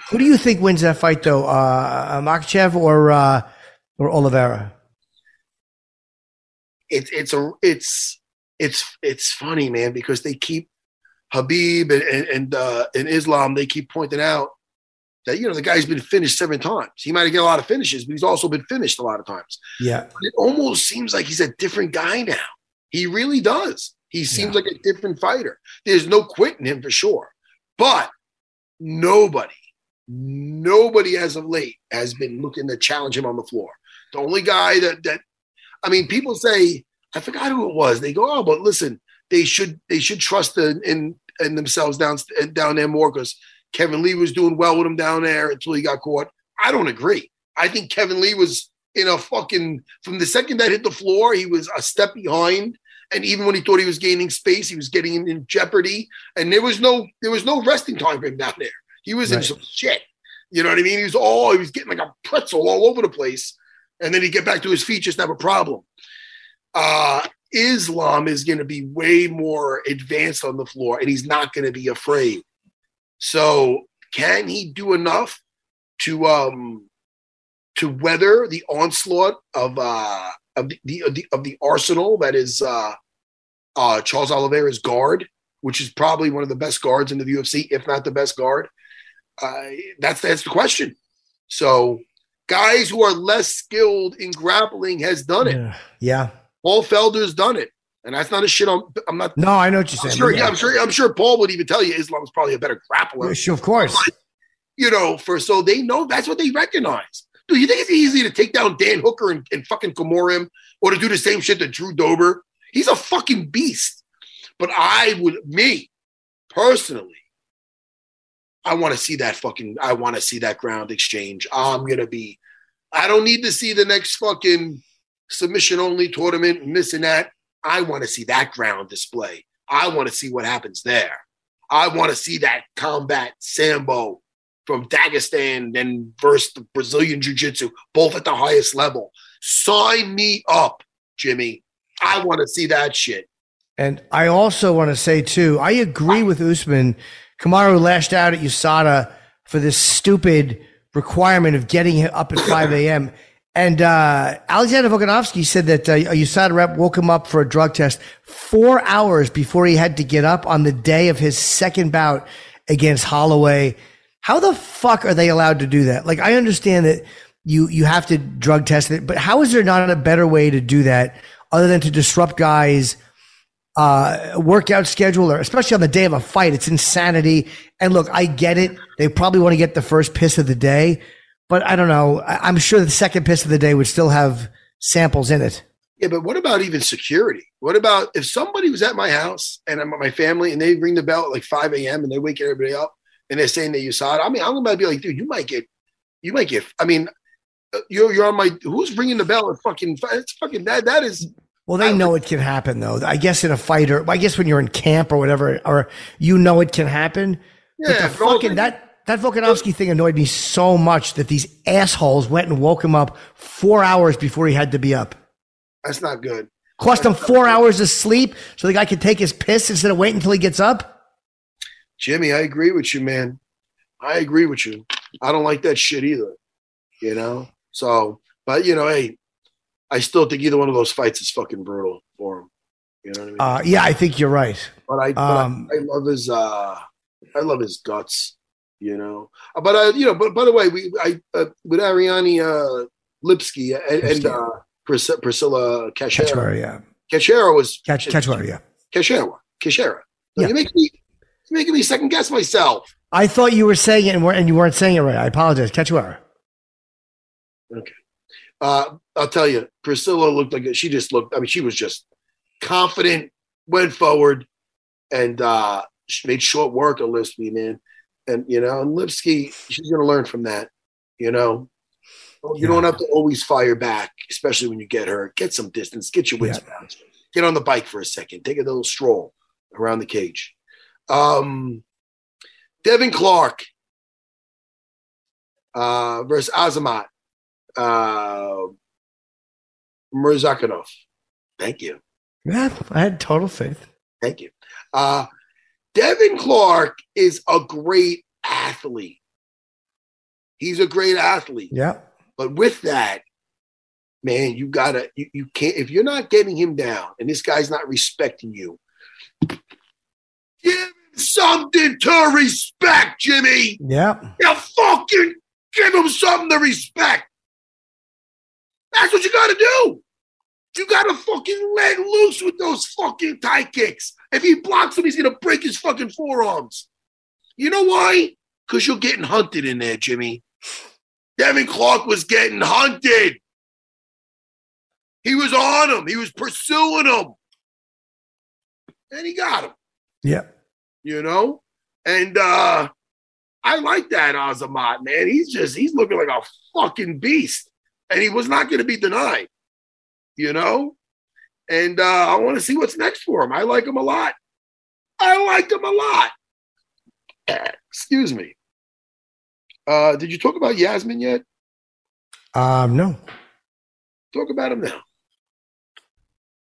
Who do you think wins that fight, though? Uh, Makhachev or uh, or Oliveira? It's it's a it's it's it's funny, man, because they keep Khabib and and and, uh, and Islam. They keep pointing out that you know the guy's been finished seven times. He might get a lot of finishes, but he's also been finished a lot of times. Yeah, But it almost seems like he's a different guy now. He really does. He seems Yeah. like a different fighter. There's no quitting him for sure. But nobody, nobody as of late has been looking to challenge him on the floor. The only guy that that I mean, people say, I forgot who it was. They go, oh, but listen, they should they should trust in in, in themselves down down there more because Kevin Lee was doing well with him down there until he got caught. I don't agree. I think Kevin Lee was in a fucking from the second that hit the floor, he was a step behind. And even when he thought he was gaining space, he was getting in, in jeopardy. And there was no there was no resting time for him down there. He was in some shit. You know what I mean? He was all he was getting like a pretzel all over the place. and then he'd get back to his feet, just have a problem. Uh, Islam is going to be way more advanced on the floor, and he's not going to be afraid. So, can he do enough to um to weather the onslaught of uh of the, the, of the, of the arsenal that is uh uh Charles Oliveira's guard, which is probably one of the best guards in the UFC, if not the best guard? Uh, that's that's the question. So, guys who are less skilled in grappling has done it. Yeah. yeah. Paul Felder's done it, and that's not a shit. I'm, I'm not. No, I know what you're I'm saying. sure. but Yeah, I'm sure. I'm sure Paul would even tell you Islam is probably a better grappler. Sure, of course. You know, for so they know that's what they recognize. Do you think it's easy to take down Dan Hooker and, and fucking Kimura him, or to do the same shit to Drew Dober? He's a fucking beast. But I would, me personally, I want to see that fucking. I want to see that ground exchange. I'm gonna be. I don't need to see the next fucking submission only tournament and this and that. I want to see that ground display. I want to see what happens there. I want to see that combat sambo from Dagestan and versus the Brazilian Jiu Jitsu, both at the highest level. Sign me up, Jimmy. I want to see that shit. And I also want to say too, I agree with Usman. Kamaru lashed out at USADA for this stupid requirement of getting him up at [coughs] 5 a.m. And uh, Alexander Volkanovski said that uh, a USADA rep woke him up for a drug test four hours before he had to get up on the day of his second bout against Holloway. How the fuck are they allowed to do that? Like, I understand that you you have to drug test it, but how is there not a better way to do that other than to disrupt guys' uh, workout schedule, or especially on the day of a fight? It's insanity. And look, I get it; they probably want to get the first piss of the day, but I don't know. I'm sure the second piss of the day would still have samples in it. Yeah, but what about even security? What about if somebody was at my house and I'm at my family and they ring the bell at like 5 a.m. and they wake everybody up and they're saying that you saw it? I mean, I'm gonna be like, dude, you might get, you might get. I mean, uh, you're you're on my. Who's ringing the bell at fucking? It's fucking that. That is. Well, they know it can happen, though. I guess in a fighter, I guess when you're in camp or whatever, or you know it can happen. Yeah, but the fucking that that Volkanovski thing annoyed me so much that these assholes went and woke him up four hours before he had to be up. That's not good. Cost him four hours of sleep so the guy could take his piss instead of waiting until he gets up. Jimmy, I agree with you, man. I agree with you. I don't like that shit either. You know. So, but you know, hey, I still think either one of those fights is fucking brutal for him. You know what I mean? Uh, yeah, I think you're right. but I, but um, I, I love his, uh, I love his guts. You know. Uh, But I, you know, but by the way, we, I, uh, with Ariane uh, Lipski and, and uh, Pris- Priscilla Cachera. Catchwara, yeah. Cachera was Catch, yeah. Cachera. Cachera. Yeah. You make me, making me second guess myself. I thought you were saying it and, and you weren't saying it right. I apologize. Catchwara. Uh, I'll tell you, Priscilla looked like she just looked. I mean, she was just confident, went forward, and uh, she made short work of Lipski, man. And you know, and Lipski, she's going to learn from that. You know, you don't have to always fire back, especially when you get hurt. Get some distance, get your wits Yeah. back. Get on the bike for a second, take a little stroll around the cage. Um, Devin Clark uh, versus Azamat uh, Murzakanov. Thank you. Yeah, I had total faith. Thank you. Uh, Devin Clark is a great athlete. He's a great athlete. Yeah. But with that, man, you gotta, you, you can't, if you're not getting him down and this guy's not respecting you, give him something to respect, Jimmy. Yeah. You fucking give him something to respect. That's what you gotta do. You gotta fucking let loose with those fucking Thai kicks. If he blocks him, he's gonna break his fucking forearms. You know why? Because you're getting hunted in there, Jimmy. Devin Clark was getting hunted. He was on him. He was pursuing him. And he got him Yeah. You know? And uh I like that Azamat, man. He's just he's looking like a fucking beast. And he was not gonna be denied, you know? And uh I want to see what's next for him. I like him a lot. I like him a lot. [clears throat] Excuse me. Uh did you talk about Yasmin yet? Um, no. talk about him now.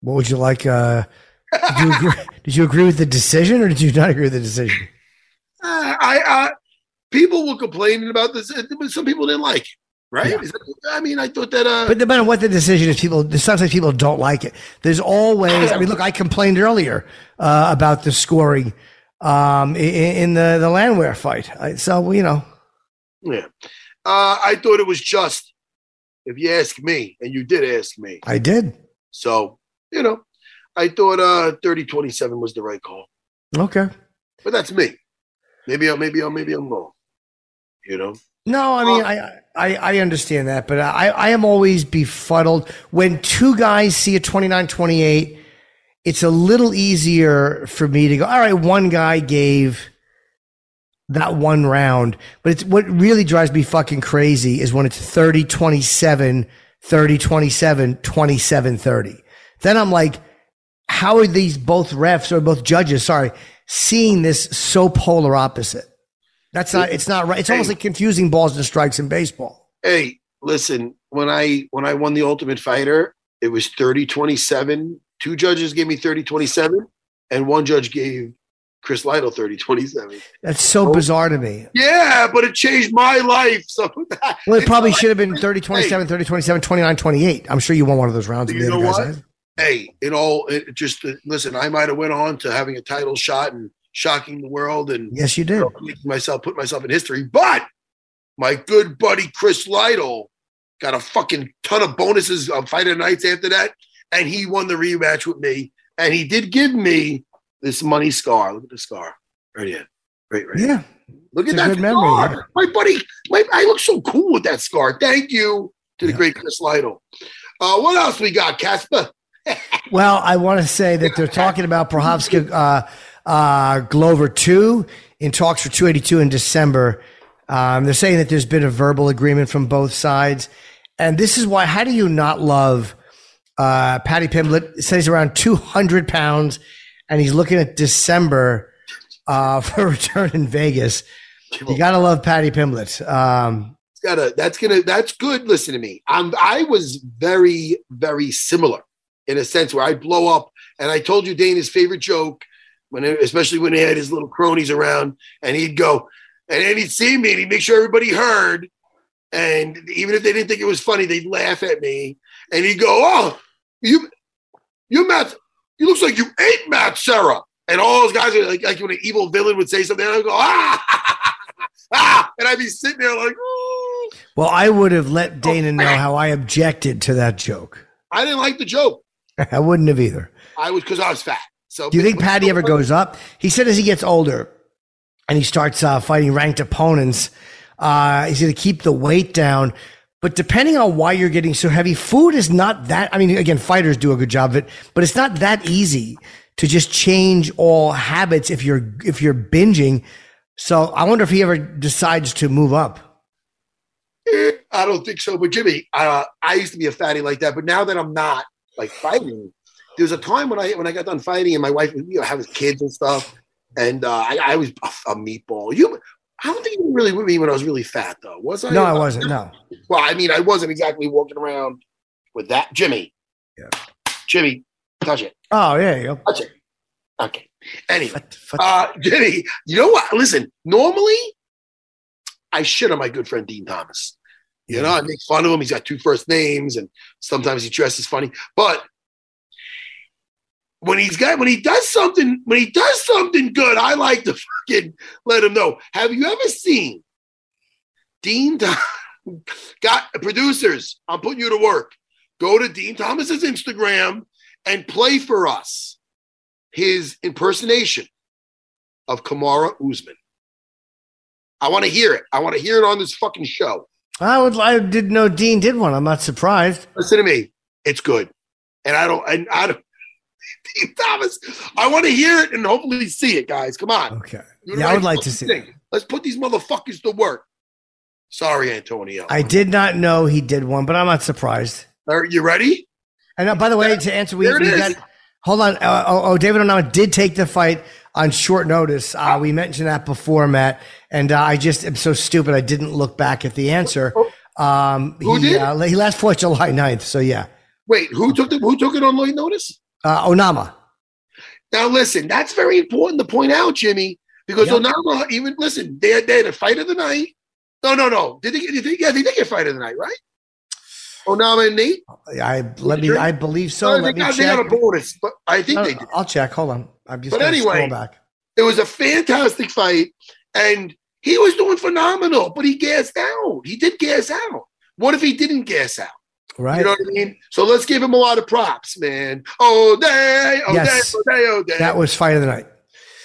What would you like? Uh, did, you agree, [laughs] did you agree with the decision, or did you not agree with the decision? Uh, I, I people were complaining about this, but some people didn't like it. Right? Yeah. That, I mean, I thought that. Uh, But no matter what the decision is, people sometimes people don't like it. There's always. I mean, look, I complained earlier uh, about the scoring um, in, in the the Landwehr fight. So you know, yeah, uh, I thought it was just. If you ask me, and you did ask me, I did. so you know, I thought uh 30-27 was the right call. Okay. But that's me. Maybe I'm maybe I'm maybe I'm wrong. You know? No, I mean, I, I, I understand that, but I, I am always befuddled when two guys see a 29 28. It's a little easier for me to go, all right, one guy gave that one round, but it's what really drives me fucking crazy is when it's 30 27, 30 27, 27 30. Then I'm like, how are these both refs or both judges, sorry, seeing this so polar opposite? That's not. It's not right. It's almost Hey. like confusing balls and strikes in baseball. Hey, listen, when I when I won the Ultimate Fighter, it was 30-27. Two judges gave me 30-27, and one judge gave Chris Lytle 30-27. That's so Oh. bizarre to me. Yeah, but it changed my life. So that, [laughs] Well, it probably should have been 30 27, 30 27, 29 28. I'm sure you won one of those rounds. You know what? Hey, it all it just listen. I might have went on to having a title shot and shocking the world and Yes, you you did. know, making myself put myself in history. But my good buddy Chris Lytle got a fucking ton of bonuses on fighter nights after that, and he won the rematch with me. And he did give me this money scar. Look at the scar right here, right, right. Yeah. Look at it's a that memory, scar. yeah. My buddy, my, I look so cool with that scar. Thank you to the Yeah. great Chris Lytle. Uh, what else we got, Casper? Well, I want to say that they're talking about Prochazka uh, uh, Glover 2 in talks for 282 in December. Um, they're saying that there's been a verbal agreement from both sides. And this is why, how do you not love uh, Paddy Pimblett? Says he's around 200 pounds and he's looking at December uh, [laughs] for return in Vegas. You got to love Paddy Pimblett. Um, gotta that's gonna that's good listen to me i'm i was very very similar in a sense where i blow up and i told you dana's favorite joke when especially when he had his little cronies around and he'd go and then he'd see me and he'd make sure everybody heard and even if they didn't think it was funny they'd laugh at me and he'd go oh you you matt you looks like you ate matt serra and all those guys are like like when an evil villain would say something and i'd go ah [laughs] ah and i'd be sitting there like "Ooh." well, I would have let Dana know how I objected to that joke. I didn't like the joke. [laughs] I wouldn't have either. I was because I was fat. So Do you think Patty ever goes up? He said as he gets older and he starts uh, fighting ranked opponents, uh, he's going to keep the weight down. But depending on why you're getting so heavy, food is not that. I mean, again, fighters do a good job of it, but it's not that easy to just change all habits if you're if you're binging. So I wonder if he ever decides to move up. Eh, I don't think so. But Jimmy, uh, I used to be a fatty like that, but now that I'm not like fighting, there was a time when I when I got done fighting and my wife, you know, having kids and stuff, and uh, I, I was a, a meatball. You, I don't think you were really with me when I was really fat, though. Was I? No, I wasn't. No. Well, I mean, I wasn't exactly walking around with that, Jimmy. Yeah. Jimmy, touch it, Oh, yeah, you touch it. Okay. Anyway, uh, Jimmy, you know what? Listen, normally I shit on my good friend Dean Thomas. You know, I make fun of him. He's got two first names, and sometimes he dresses funny. But when he's got when he does something when he does something good, I like to [laughs] fucking let him know. Have you ever seen Dean got [laughs] producers? I'm putting you to work. Go to Dean Thomas's Instagram and play for us his impersonation of Kamaru Usman. I want to hear it. I want to hear it on this fucking show. I would. I didn't know Dean did one. I'm not surprised. Listen to me. It's good. And I don't, and I don't, Dean Thomas, I want to hear it and hopefully see it, guys. Come on. Okay. Do the Yeah, I would like to see. thing. Let's put these motherfuckers to work. Sorry, Antonio. I did not know he did one, but I'm not surprised. Are you ready? And uh, by the way, to answer, we, There we got. Hold on. Uh, oh, oh, David Onama did take the fight on short notice. Uh, we mentioned that before, Matt. And uh, I just am so stupid. I didn't look back at the answer. Um, Who he, did? Uh, he last fought July 9th. So yeah, Wait, who took the who took it on late notice? uh, Onama. Now listen, that's very important to point out, Jimmy, because Yep. Onama even listen, they had, they had a fight of the night. No, no, no. Did they, did they yeah, they did get fight of the night, right? Onama and Nate. I let me. I believe so. No, they, let me got, they got a bonus, but I think No, they did. I'll check. Hold on. I'm just But anyway, back. It was a fantastic fight, and he was doing phenomenal, but he gassed out. He did gas out. What if he didn't gas out? Right. You know what I mean? So let's give him a lot of props, man. Oh day, oh Yes. day, oh day, oh day. that was fight of the night.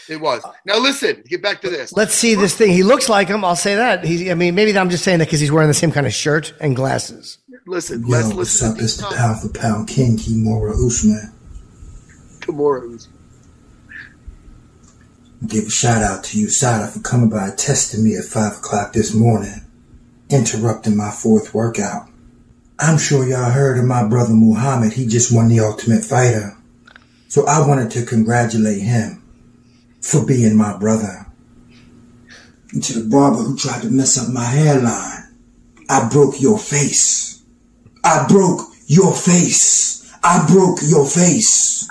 it was. Now listen, get back to this. Let's see this thing. He looks like him. I'll say that. He's. I mean, maybe I'm just saying that because he's wearing the same kind of shirt and glasses. Listen, Yo, let's what's listen up? to It's the pound for pound king, Kamaru Usman. Kamaru. Give a shout out to USADA, for coming by and testing me at 5 o'clock this morning, interrupting my fourth workout. I'm sure y'all heard of my brother Muhammad. He just won the Ultimate Fighter. So I wanted to congratulate him for being my brother. And to the barber who tried to mess up my hairline, I broke your face. I broke your face. I broke your face.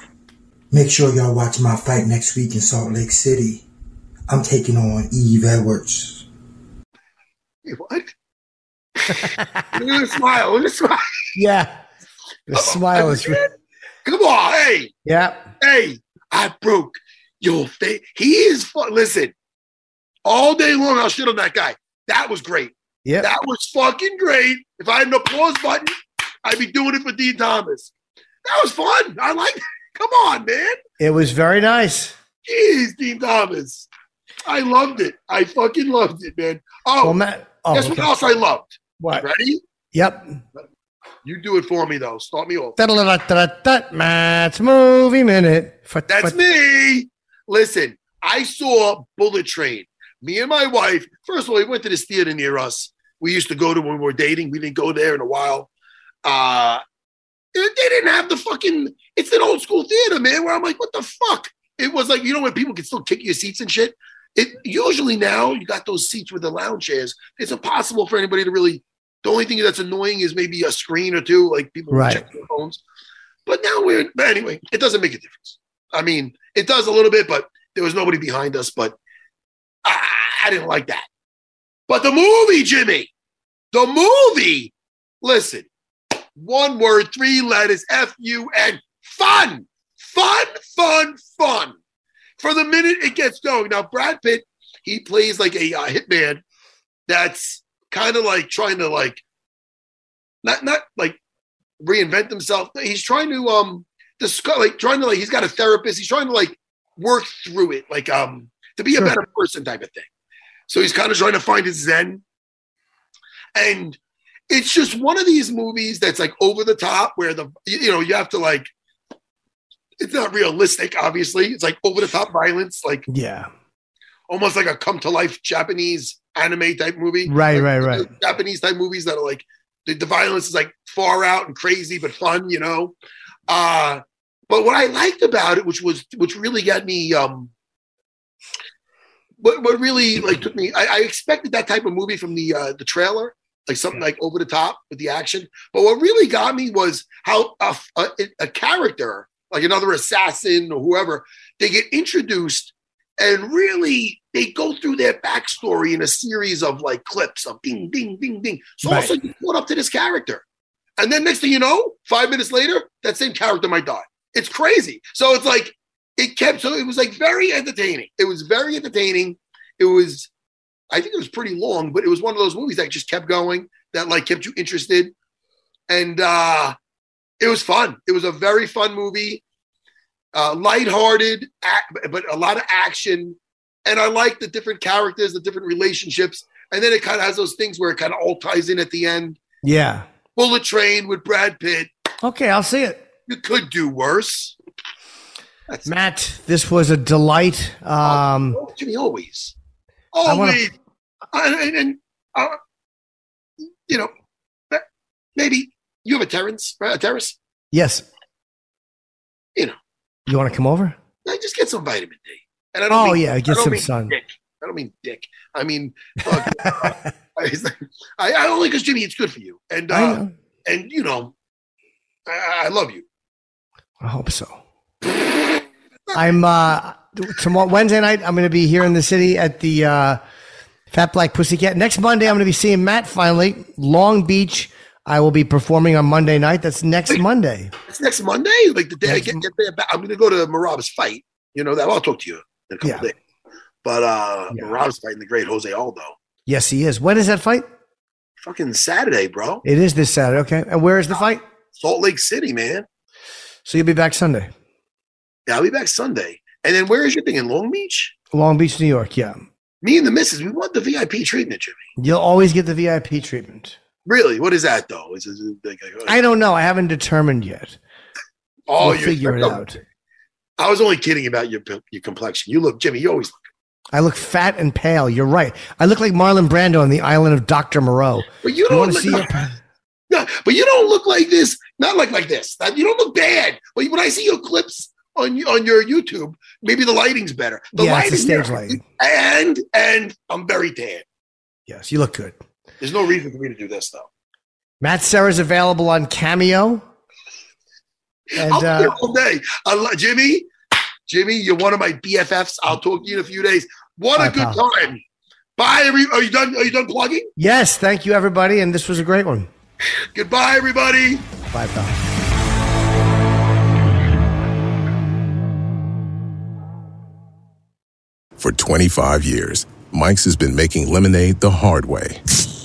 Make sure y'all watch my fight next week in Salt Lake City. I'm taking on Eve Edwards. Hey, What? Look at the smile. Look at the smile. Yeah. The smile is. re- Come on, hey, Yeah. hey, I broke your face. He is fun. Listen, all day long I'll shit on that guy. That was great. Yeah. That was fucking great. If I had an applause button, I'd be doing it for Dean Thomas. That was fun. I like it. Come on, man. It was very nice. Jeez, Dean Thomas. I loved it. I fucking loved it, man. Oh, Well, Matt. Oh, guess what else I loved? What? Ready? Yep. You do it for me, though. Start me off. Matt's movie minute. That's me. Listen, I saw Bullet Train. Me and my wife, first of all, we went to this theater near us. We used to go to when we were dating. We didn't go there in a while. Uh, they didn't have the fucking, it's an old school theater, man, where I'm like, what the fuck? It was like, you know, when people can still kick your seats and shit. It usually now you got those seats with the lounge chairs. It's impossible for anybody to really. The only thing that's annoying is maybe a screen or two, like people Right. check their phones. But now we're. But anyway, it doesn't make a difference. I mean, it does a little bit, but there was nobody behind us. But I, I didn't like that. But the movie, Jimmy, the movie. Listen, one word, three letters, F U N, fun, fun, fun, fun. For the minute it gets going. Now, Brad Pitt, he plays like a uh, hitman that's kind of like trying to like not not like reinvent himself. He's trying to um discuss like trying to like he's got a therapist. He's trying to like work through it, like um to be Sure. a better person type of thing. So he's kind of trying to find his zen. And it's just one of these movies that's like over the top where the you know you have to like it's not realistic obviously it's like over the top violence like Yeah. almost like a come to life japanese anime type movie Right, Like, right, right. japanese type movies that are like the, the violence is like far out and crazy but fun you know uh but what i liked about it which was which really got me um what, what really like took me I, I expected that type of movie from the uh the trailer like something like over the top with the action. But what really got me was how a, a, a character like another assassin or whoever they get introduced and really they go through their backstory in a series of like clips of ding ding ding ding. So Right. also you caught up to this character. And then next thing you know five minutes later that same character might die. It's crazy. So it's like it kept so it was like very entertaining. It was very entertaining. It was i think it was pretty long but it was one of those movies that just kept going that like kept you interested. And uh it was fun. It was a very fun movie. Uh lighthearted but a lot of action. And i like the different characters the different relationships. And then it kind of has those things where it kind of all ties in at the end. Yeah. bullet train with brad pitt. Okay, I'll see it. you could do worse. That's Matt, this was a delight. Um, Oh, Jimmy, always, always, and, and, uh, you know, maybe you have a terrace, right? A terrace. yes. You know. You want to come over? I just get some vitamin D. And I don't Oh, mean, yeah, I get some sun. Dick. I don't mean dick. I mean, fuck, [laughs] I I, only because Jimmy, it's good for you, and uh, and you know, I, I love you. I hope so. I'm uh tomorrow Wednesday night. I'm going to be here in the city at the uh, Fat Black Pussycat. Next Monday, I'm going to be seeing Matt finally. Long Beach. I will be performing on Monday night. That's next Monday. It's next Monday, like the day I get, get there back. I'm going to go to Merab's fight. You know that. I'll talk to you in a couple Yeah. days. But uh Yeah. Merab's fighting the great Jose Aldo. Yes, he is. When is that fight? Fucking Saturday, bro. It is this Saturday. Okay. And where is the fight? Salt Lake City, man. So you'll be back Sunday. Yeah, I'll be back Sunday. And then where is your thing in Long Beach? Long Beach, New York. Yeah. Me and the missus, we want the VIP treatment, Jimmy. You'll always get the VIP treatment. Really? What is that though? Is it like, like, oh, I don't know. I haven't determined yet. oh, we'll you're- figure it out. I was only kidding about your your complexion. You look, Jimmy. You always look. I look fat and pale. You're right. I look like Marlon Brando on the island of Dr. Moreau. But you You don't look. see like, your No, but you don't look like this. Not like like this. You don't look bad. But when I see your clips on on your YouTube, maybe the lighting's better. The Yeah, lighting stage lighting. And and I'm very tan. Yes, you look good. There's no reason for me to do this though. Matt Serra's available on Cameo. And I'll be uh, here all day. Lo- Jimmy, Jimmy, you're one of my BFFs. I'll talk to you in a few days. What a good pal. time. Bye. Every, are you done? Are you done plugging? yes, thank you, everybody. And this was a great one. Goodbye, everybody. Bye, pal. For 25 years, Mike's has been making lemonade the hard way.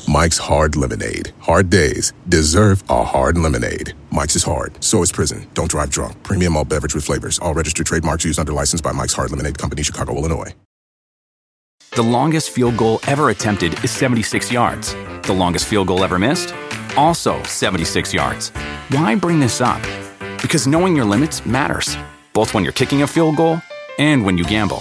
Mike's Hard Lemonade. Hard days deserve a hard lemonade. Mike's is hard, so is prison. Don't drive drunk. Premium all beverage with flavors. All registered trademarks used under license by Mike's Hard Lemonade Company, Chicago, Illinois. The longest field goal ever attempted is 76 yards. The longest field goal ever missed? Also 76 yards. Why bring this up? Because knowing your limits matters, both when you're kicking a field goal and when you gamble.